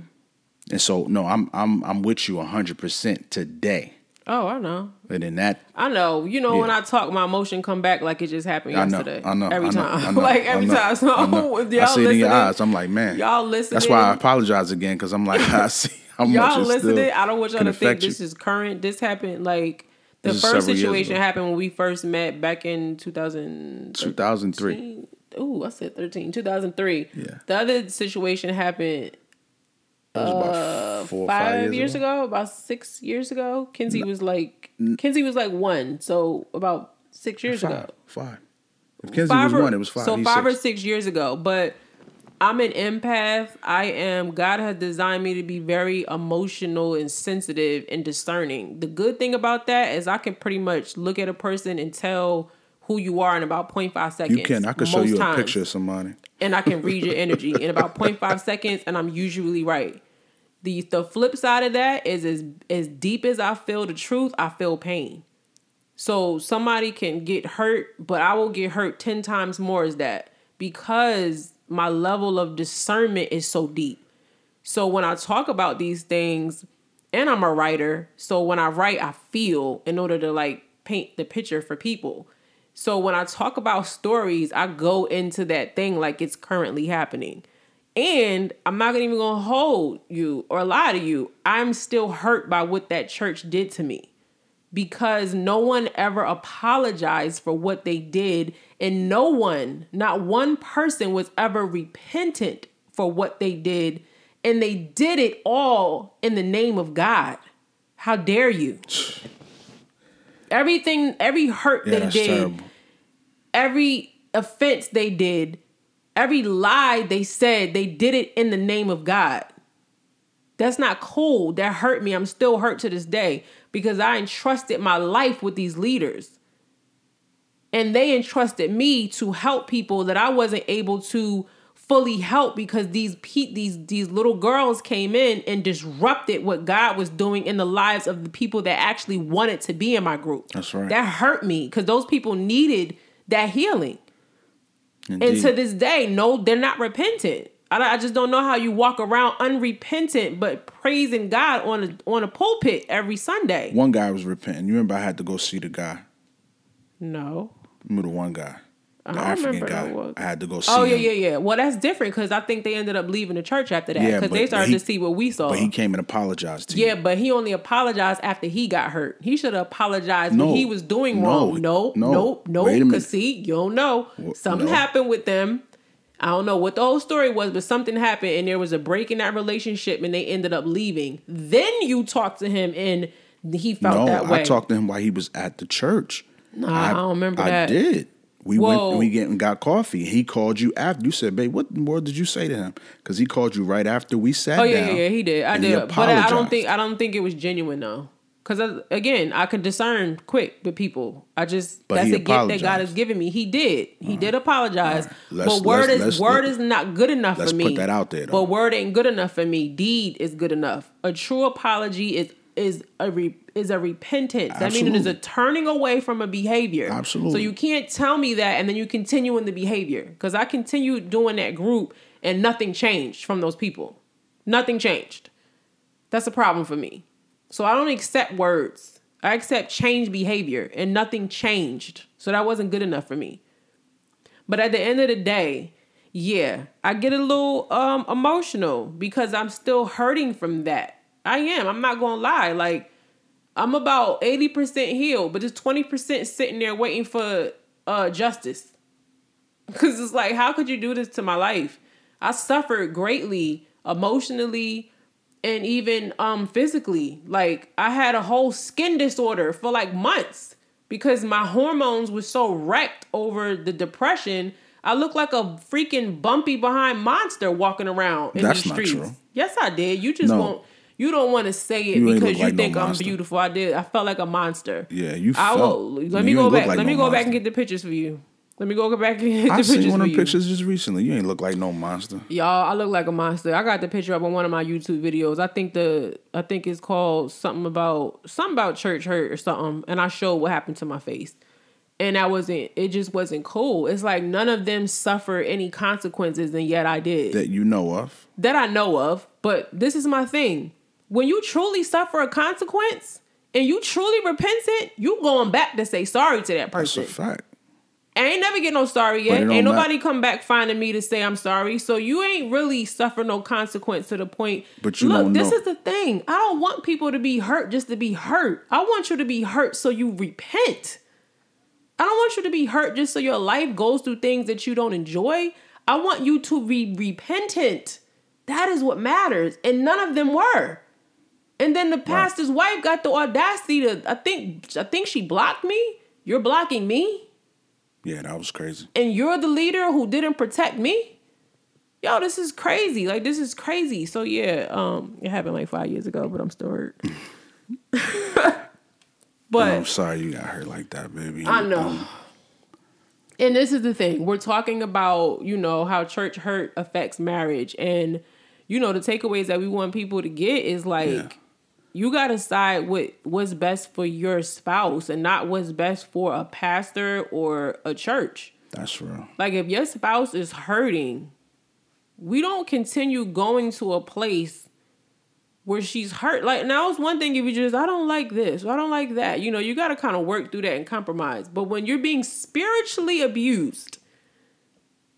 And so, no, I'm I'm I'm with you hundred percent today. Oh, I know. And then that I know. You know, when I talk, my emotion come back like it just happened I know, yesterday. I know, Every I know, time, I know, [LAUGHS] like I every know, time. [LAUGHS] So I, know. y'all I see it in listening, your eyes. I'm like, man, y'all listening. That's why I apologize again because I'm like, [LAUGHS] I see how much y'all it's listening. I don't want y'all to think you. this is current. This happened like the This first situation happened when we first met back in 2000. 2003. Ooh, I said 13. 2003. Yeah. The other situation happened About uh, four five, five years, ago. about six years ago. Kinsey was like Kinsey was like one, so about six years Five, ago. five. If Kenzie Five was or- one, it was five. So He's five or six. six years ago, but I'm an empath. I am. God has designed me to be very emotional and sensitive and discerning. The good thing about that is I can pretty much look at a person and tell who you are in about 0.5 seconds. You can. I could show you a times. picture of somebody. and I can read your [LAUGHS] energy in about 0.5 seconds, and I'm usually right. The the flip side of that is as as deep as I feel the truth, I feel pain. So somebody can get hurt, but I will get hurt 10 times more as that because my level of discernment is so deep. So when I talk about these things, and I'm a writer, so when I write, I feel in order to like paint the picture for people. So when I talk about stories, I go into that thing like it's currently happening. And I'm not even gonna hold you or lie to you. I'm still hurt by what that church did to me because no one ever apologized for what they did, and no one, not one person, was ever repentant for what they did, and they did it all in the name of God. How dare you? Everything, every hurt Yeah, they did, terrible. every offense they did, every lie they said, they did it in the name of God. That's not cool. That hurt me. I'm still hurt to this day because I entrusted my life with these leaders. And they entrusted me to help people that I wasn't able to fully help because these pe- these these little girls came in and disrupted what God was doing in the lives of the people that actually wanted to be in my group. That's right. That hurt me because those people needed that healing. And to this day, no, they're not repentant. I, I just don't know how you walk around unrepentant but praising God on a on a pulpit every Sunday. one guy was repenting. You remember I had to go see the guy. No. Remember the one guy, the don't African remember guy. that one. I had to go oh, see Oh yeah, him. yeah, yeah. Well, that's different because I think they ended up leaving the church after that because but- they started he- to see what we saw. But he came and apologized to yeah, you. but he only apologized after he got hurt. He should have apologized No. when he was doing No. wrong. No, No. no, no. Wait a minute. Because see, you don't know. Something no. happened with them. I don't know what the whole story was, but something happened and there was a break in that relationship and they ended up leaving. Then you talked to him and he felt No, that way. I talked to him while he was at the church. No, I don't remember I that. did. We Whoa. went and we get and got coffee. He called you after. You said, "Babe, what more did you say to him?" Because he called you right after we sat Oh yeah, down. yeah, yeah, he did. I did, but I don't think I don't think it was genuine though. Because uh, again, I could discern quick the people. I just But that's a gift that God has given me. He did. He uh-huh. did apologize. Let's- but word let's- is let's- word is not good enough for me. let's put that out there, though. But word ain't good enough for me. Deed is good enough. A true apology is is a re, is a repentance. That means it is a turning away from a behavior. Absolutely. So you can't tell me that and then you continue in the behavior because I continued doing that group and nothing changed from those people. Nothing changed. That's a problem for me. So I don't accept words. I accept change behavior and nothing changed. So that wasn't good enough for me. But at the end of the day, yeah, I get a little um emotional because I'm still hurting from that. I am. I'm not going to lie. Like I'm about 80% healed, but just 20% sitting there waiting for uh justice. [LAUGHS] Cuz it's like how could you do this to my life? I suffered greatly emotionally and even um physically. Like I had a whole skin disorder for like months because my hormones were so wrecked over the depression. I looked like a freaking bumpy behind monster walking around in That's the not streets. true. Yes, I did. You just No. won't you don't want to say it You because you like no think I'm beautiful. I did. I felt like a monster. Yeah, you I felt. will. Let me go back. like let me no go back and get the pictures for you. Let me go back and get the I pictures seen one of the pictures just recently. You ain't look like no monster. Y'all, I look like a monster. I got the picture up on one of my YouTube videos. I think the I think it's called something about something about church hurt or something, and I showed what happened to my face. And that wasn't it just wasn't cool. It's like none of them suffer any consequences and yet I did. That you know of. that I know of, but this is my thing. When you truly suffer a consequence and you truly repentant, you going back to say sorry to that That's person. a fact. I ain't never get no sorry yet. Ain't nobody come back finding me to say I'm sorry. So you ain't really suffer no consequence to the point. But you look, this know. is the thing. I don't want people to be hurt just to be hurt. I want you to be hurt so you repent. I don't want you to be hurt just so your life goes through things that you don't enjoy. I want you to be repentant. That is what matters. And none of them were. And then the pastor's wife got the audacity to I think I think she blocked me. You're blocking me? Yeah, that was crazy. and you're the leader who didn't protect me yo this is crazy like this is crazy so yeah um it happened like five years ago but i'm still hurt [LAUGHS] [LAUGHS] but I'm sorry you got hurt like that, baby. I know. Um, And this is the thing. We're talking about, you know, how church hurt affects marriage. And, you know, the takeaways that we want people to get is like, Yeah. You got to side with what's best for your spouse and not what's best for a pastor or a church. that's real. Like, if your spouse is hurting, we don't continue going to a place where she's hurt. Like now it's one thing if you just I don't like this, I don't like that. You know, you got to kind of work through that and compromise. But when you're being spiritually abused,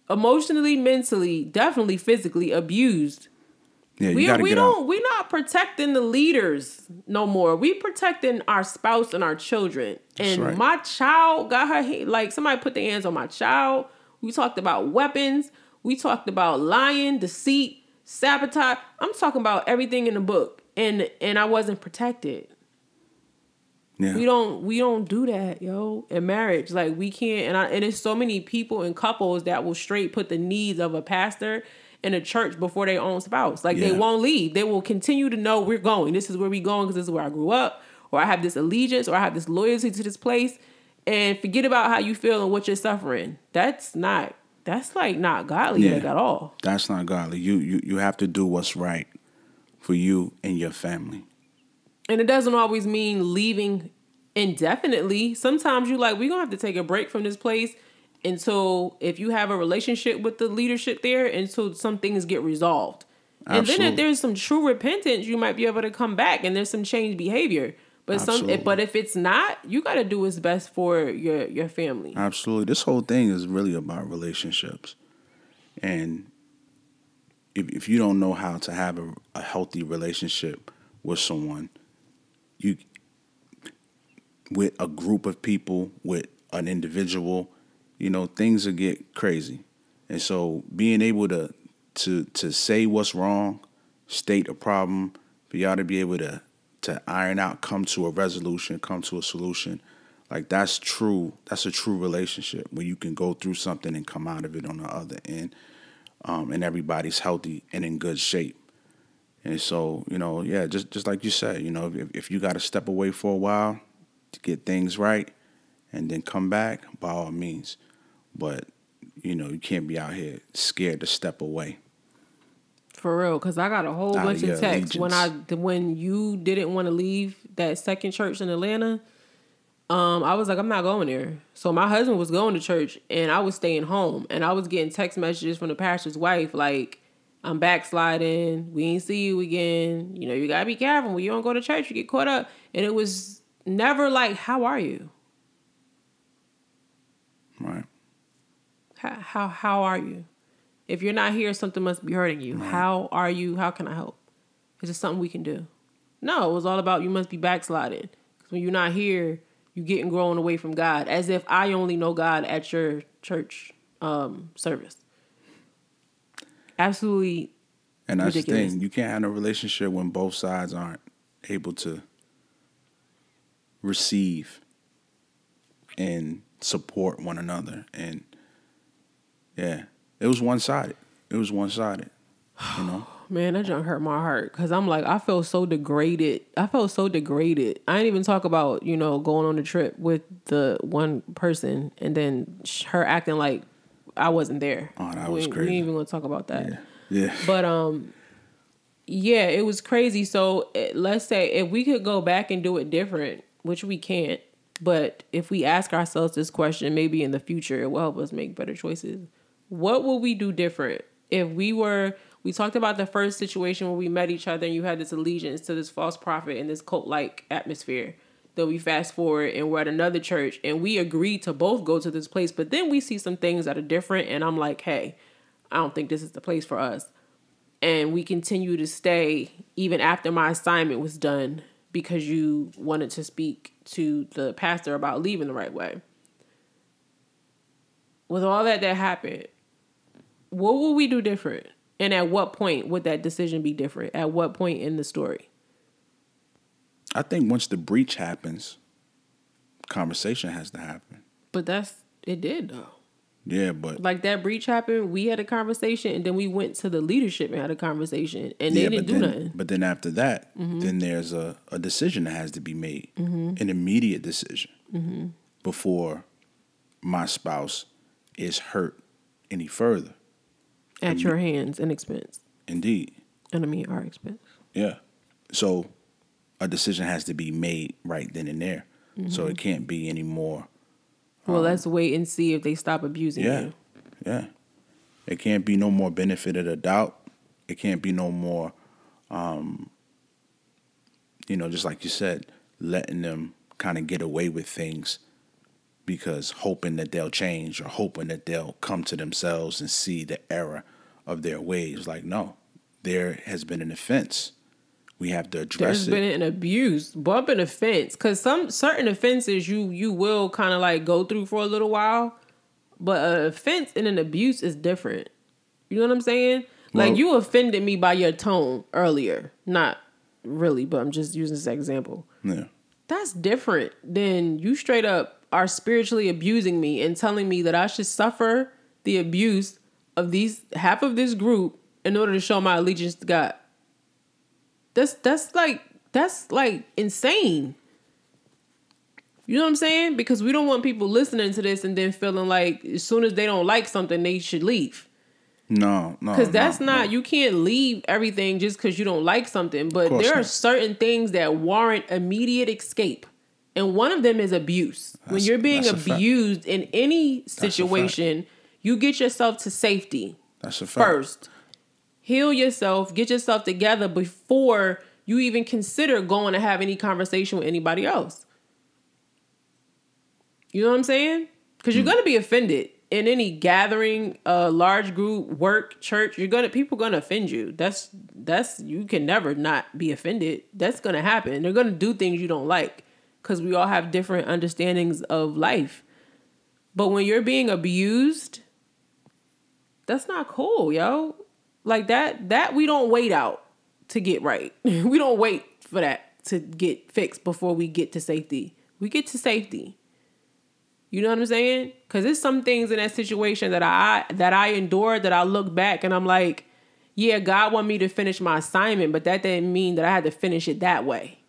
emotionally, mentally, definitely physically abused, Yeah, we we don't out. we not protecting the leaders no more. We protecting our spouse and our children. and right. my child got her like somebody put their hands on my child. We talked about weapons. We talked about lying, deceit, sabotage. I'm talking about everything in the book, and and I wasn't protected. Yeah. We don't we don't do that, yo. In marriage, like we can't. And I and there's so many people and couples that will straight put the needs of a pastor in a church before their own spouse. Like they won't leave. They will continue to know we're going. This is where we going because this is where I grew up, or I have this allegiance, or I have this loyalty to this place. And forget about how you feel and what you're suffering. That's not. That's like not godly Yeah. like at all. That's not godly. You you you have to do what's right for you and your family. And it doesn't always mean leaving indefinitely. Sometimes you like, we're gonna have to take a break from this place until if you have a relationship with the leadership there until some things get resolved. And then if there's some true repentance, you might be able to come back and there's some changed behavior. But some but if it's not, you gotta do what's best for your your family. Absolutely. This whole thing is really about relationships. And if, if you don't know how to have a, a healthy relationship with someone, you with a group of people, with an individual, you know, things will get crazy. And so being able to to to say what's wrong, state a problem, for y'all to be able to to iron out, come to a resolution, come to a solution, like that's true. That's a true relationship where you can go through something and come out of it on the other end, um, and everybody's healthy and in good shape. And so, you know, yeah, just just like you said, you know, if, if you got to step away for a while to get things right, and then come back, by all means. But you know, you can't be out here scared to step away. For real, because I got a whole bunch of texts when I when you didn't want to leave that second church in Atlanta. Um, I was like, I'm not going there. So my husband was going to church, and I was staying home, and I was getting text messages from the pastor's wife like, "I'm backsliding. We ain't see you again. You know, you gotta be careful when you don't go to church. You get caught up." And it was never like, "How are you? Right. How how, how are you? If you're not here, something must be hurting you. How are you? How can I help? Is there something we can do? No, it was all about you must be backsliding. Because when you're not here, you're getting growing away from God. As if I only know God at your church um, service. Absolutely. And that's the thing. You can't have a relationship when both sides aren't able to receive and support one another. And yeah, it was one sided. It was one sided. You know? [SIGHS] Man, that junk hurt my heart because I'm like, I felt so degraded. I felt so degraded. I didn't even talk about, you know, going on the trip with the one person and then her acting like I wasn't there. Oh, that we, was We crazy. ain't even gonna talk about that. Yeah. [LAUGHS] But um, yeah, it was crazy. So eh, let's say if we could go back and do it different, which we can't, but if we ask ourselves this question, maybe in the future it will help us make better choices. What would we do different if we were? We talked about the first situation where we met each other and you had this allegiance to this false prophet and this cult like atmosphere. Then we fast forward and we're at another church and we agreed to both go to this place, but then we see some things that are different and I'm like, hey, I don't think this is the place for us and we continue to stay even after my assignment was done because you wanted to speak to the pastor about leaving the right way. With all that that happened, what will we do different? And at what point would that decision be different? At what point in the story? I think once the breach happens, conversation has to happen. But that's it did though. Yeah, but Like that breach happened, we had a conversation and then we went to the leadership and had a conversation and they yeah, didn't do then, nothing. But then after that, Mm-hmm. then there's a, a decision that has to be made, an immediate decision Mm-hmm. before my spouse is hurt any further. At your hands and expense. Indeed, And I mean our expense. yeah. So a decision has to be made right then and there. So Mm-hmm. it can't be any more. Well, let's wait and see if they stop abusing Yeah, you. yeah. It can't be no more benefit of the doubt. It can't be no more, um, you know, just like you said, letting them kind of get away with things because hoping that they'll change or hoping that they'll come to themselves and see the error of their ways. Like, no, there has been an offense. We have to address There's it. There's been an abuse, bump an offense, because some certain offenses you you will kind of like go through for a little while, but an offense and an abuse is different. You know what I'm saying? like you offended me by your tone earlier, not really, but I'm just using this example. yeah. That's different than you straight up are spiritually abusing me and telling me that I should suffer the abuse of these half of this group in order to show my allegiance to God. That's that's like that's like insane. You know what I'm saying? Because we don't want people listening to this and then feeling like as soon as they don't like something, they should leave. No, no. Because that's no, not no. you can't leave everything just because you don't like something. But there are not. certain things that warrant immediate escape, and one of them is abuse. when you're being that's abused in any situation, you get yourself to safety That's a fact. first. Heal yourself, get yourself together before you even consider going to have any conversation with anybody else. You know what I'm saying? Because you're gonna be offended in any gathering, uh, large group, work, church. You're gonna people gonna offend you. That's that's you can never not be offended. That's gonna happen. They're gonna do things you don't like because we all have different understandings of life. But when you're being abused, that's not cool, yo. Like that that we don't wait out to get right. [LAUGHS] we don't wait for that to get fixed before we get to safety. We get to safety. You know what I'm saying? Cuz there's some things in that situation that I that I endured that I look back and I'm like, yeah, God want me to finish my assignment, but that didn't mean that I had to finish it that way.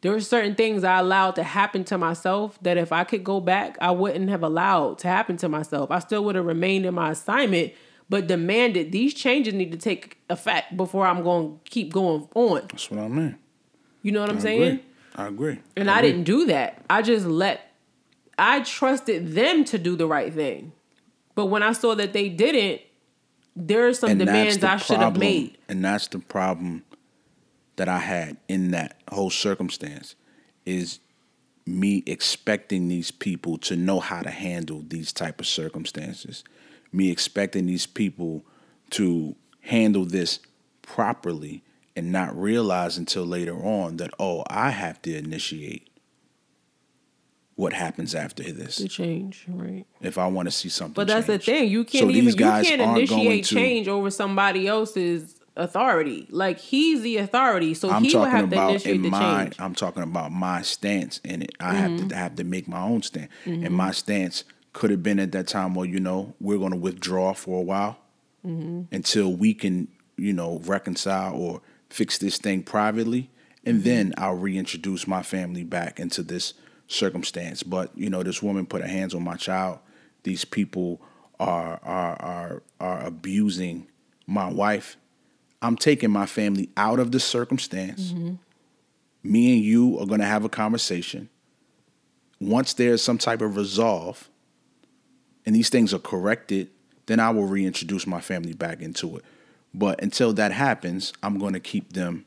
There were certain things I allowed to happen to myself that if I could go back, I wouldn't have allowed to happen to myself. I still would have remained in my assignment, but demanded these changes need to take effect before I'm going to keep going on. That's what I mean. You know what I'm I saying? agree. I agree. And I didn't do that. I just let, I trusted them to do the right thing. But when I saw that they didn't, there are some And demands the I should have made. And that's the problem that I had in that whole circumstance is me expecting these people to know how to handle these type of circumstances. Me expecting these people to handle this properly and not realize until later on that oh, I have to initiate what happens after this The change, right? if I want to see something. But that's the thing. You can't these even you can't initiate to- change over somebody else's authority. Like he's the authority, so I'm he talking have to about initiate in the my. change. Mm-hmm. I'm talking about my stance in it. I have to have to make my own stand, and my stance could have been at that time. Well, you know, we're going to withdraw for a while Mm-hmm. until we can you know, reconcile or fix this thing privately, and then I'll reintroduce my family back into this circumstance. But you know, this woman put her hands on my child. These people are are are are abusing my wife. I'm taking my family out of the circumstance. Me and you are going to have a conversation. Once there's some type of resolve and these things are corrected, then I will reintroduce my family back into it. But until that happens, I'm going to keep them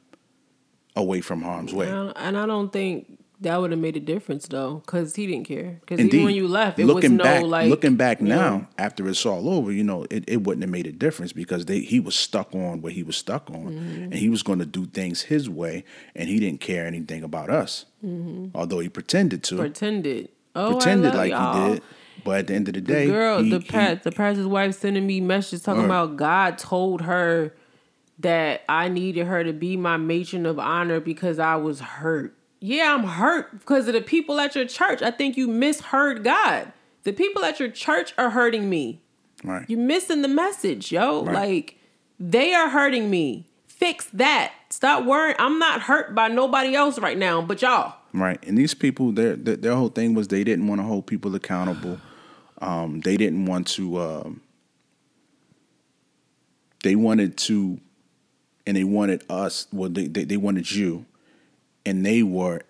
away from harm's way. And I don't think that would have made a difference though, because he didn't care. Because even when you left, it looking was no back, like looking back yeah. now, after it's all over, you know, it, it wouldn't have made a difference because they he was stuck on what he was stuck on, Mm-hmm. and he was going to do things his way, and he didn't care anything about us, although he pretended to, Mm-hmm. pretended. Oh, pretended I love like y'all. he did. But at the end of the day, The girl, he- the he- past, the pastor's wife sending me messages talking Right. about God told her that I needed her to be my matron of honor because I was hurt. Yeah, I'm hurt because of the people at your church. I think you misheard God. The people at your church are hurting me. right, You're missing the message, yo. Right. Like they are hurting me. Fix that. Stop worrying. I'm not hurt by nobody else right now, but y'all. right, and these people, their their, their whole thing was they didn't want to hold people accountable. Um, they didn't want to. Um, they wanted to, and they wanted us. Well, they they, they wanted you, and they were.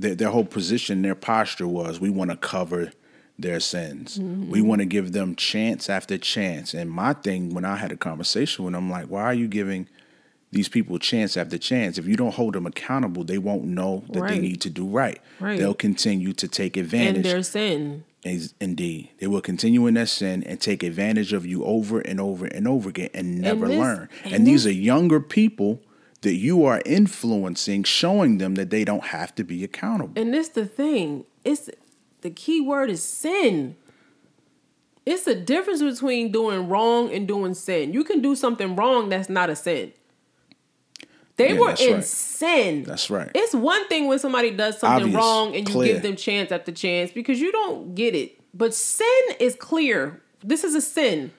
Their, their whole position, their posture was, we want to cover their sins. Mm-hmm. We want to give them chance after chance. And my thing, when I had a conversation with them, like, why are you giving these people chance after chance? If you don't hold them accountable, they won't know that they need to do right. Right. They'll continue to take And advantage. their sin. Is- Indeed, they will continue in their sin and take advantage of you over and over and over again and never this- learn. And, and these this- are younger people that you are influencing, showing them that they don't have to be accountable. And this the thing. It's the key word is sin. It's a difference between doing wrong and doing sin. You can do something wrong that's not a sin. They Yeah, were in right. sin. That's right. It's one thing when somebody does something Obvious, wrong and you clear. give them chance after chance because you don't get it. But sin is clear. This is a sin.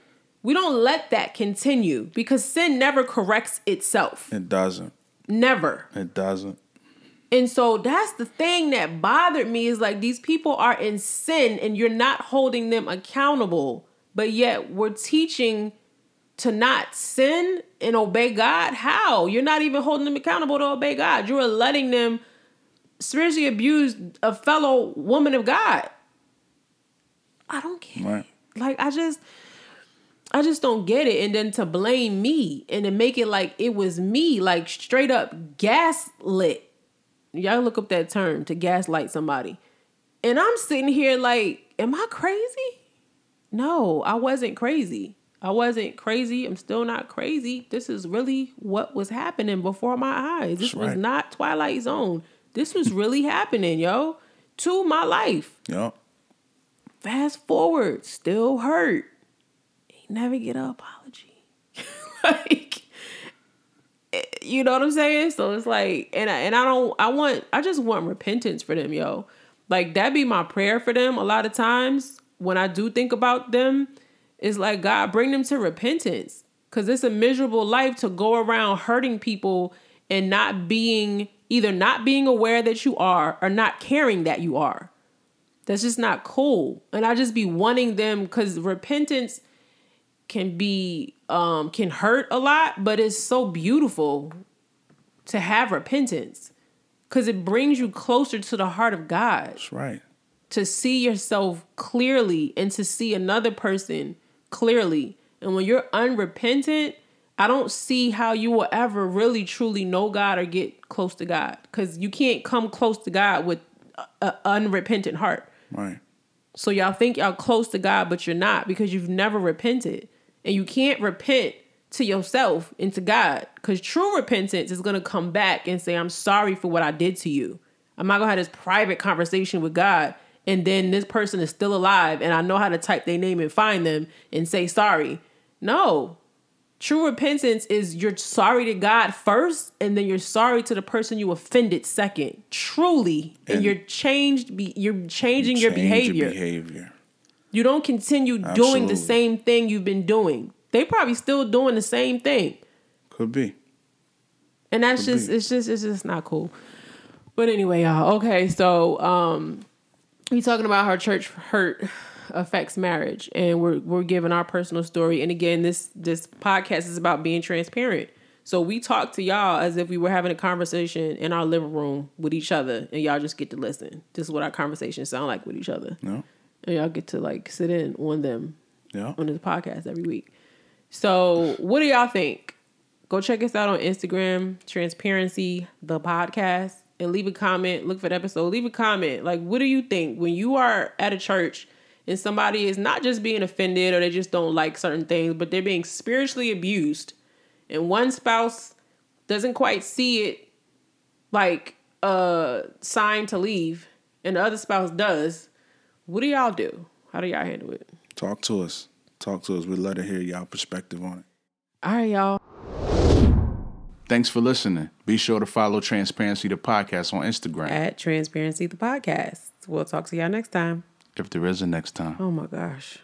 We don't let that continue because sin never corrects itself. It doesn't. Never. It doesn't. And so that's the thing that bothered me is like these people are in sin and you're not holding them accountable, but yet we're teaching to not sin and obey God. How? You're not even holding them accountable to obey God. You're letting them spiritually abuse a fellow woman of God. I don't care. Right. Like I just I just don't get it. And then to blame me and to make it like it was me, like straight up gaslit. Y'all look up that term to gaslight somebody. And I'm sitting here like, am I crazy? No, I wasn't crazy. I wasn't crazy. I'm still not crazy. This is really what was happening before my eyes. This That's was not Twilight Zone. This was really happening, yo, to my life. Yep. Fast forward, still hurt. Never get an apology. [LAUGHS] like, eh, you know what I'm saying? So it's like, and I, and I don't, I want, I just want repentance for them, yo. Like that be my prayer for them. A lot of times when I do think about them, it's like God bring them to repentance, cause it's a miserable life to go around hurting people and not being either not being aware that you are or not caring that you are. That's just not cool. And I just be wanting them because repentance can be um can hurt a lot, but it's so beautiful to have repentance. Cause it brings you closer to the heart of God That's right. to see yourself clearly and to see another person clearly. And when you're unrepentant, I don't see how you will ever really truly know God or get close to God because you can't come close to God with an unrepentant heart. Right. So y'all think y'all close to God, but you're not because you've never repented. And you can't repent to yourself and to God because true repentance is going to come back and say, I'm sorry for what I did to you. I'm not going to have this private conversation with God. And then this person is still alive and I know how to type their name and find them and say sorry. No. True repentance is you're sorry to God first, and then you're sorry to the person you offended second. Truly, and, And- you're changed. Be, you're changing your Change behavior. behavior. You don't continue doing the same thing you've been doing. They probably still doing the same thing. Could be. And that's Could just be. it's just it's just not cool. But anyway, y'all. Okay, so um we talking about how church hurt affects marriage and we're we're giving our personal story. And again, this this podcast is about being transparent. So we talk to y'all as if we were having a conversation in our living room with each other and y'all just get to listen. This is what our conversations sound like with each other. No. And y'all get to like sit in on them Yeah. on this podcast every week. So, what do y'all think? Go check us out on Instagram, Transparency the podcast, and leave a comment. Look for the episode. Leave a comment. Like, what do you think when you are at a church and somebody is not just being offended or they just don't like certain things, but they're being spiritually abused, and one spouse doesn't quite see it like a sign to leave, and the other spouse does. What do y'all do? How do y'all handle it? Talk to us. Talk to us. We'd love to hear y'all perspective on it. All right, y'all. Thanks for listening. Be sure to follow Transparency the podcast on Instagram. at Transparency the Podcast. We'll talk to y'all next time. If there is a next time. Oh my gosh.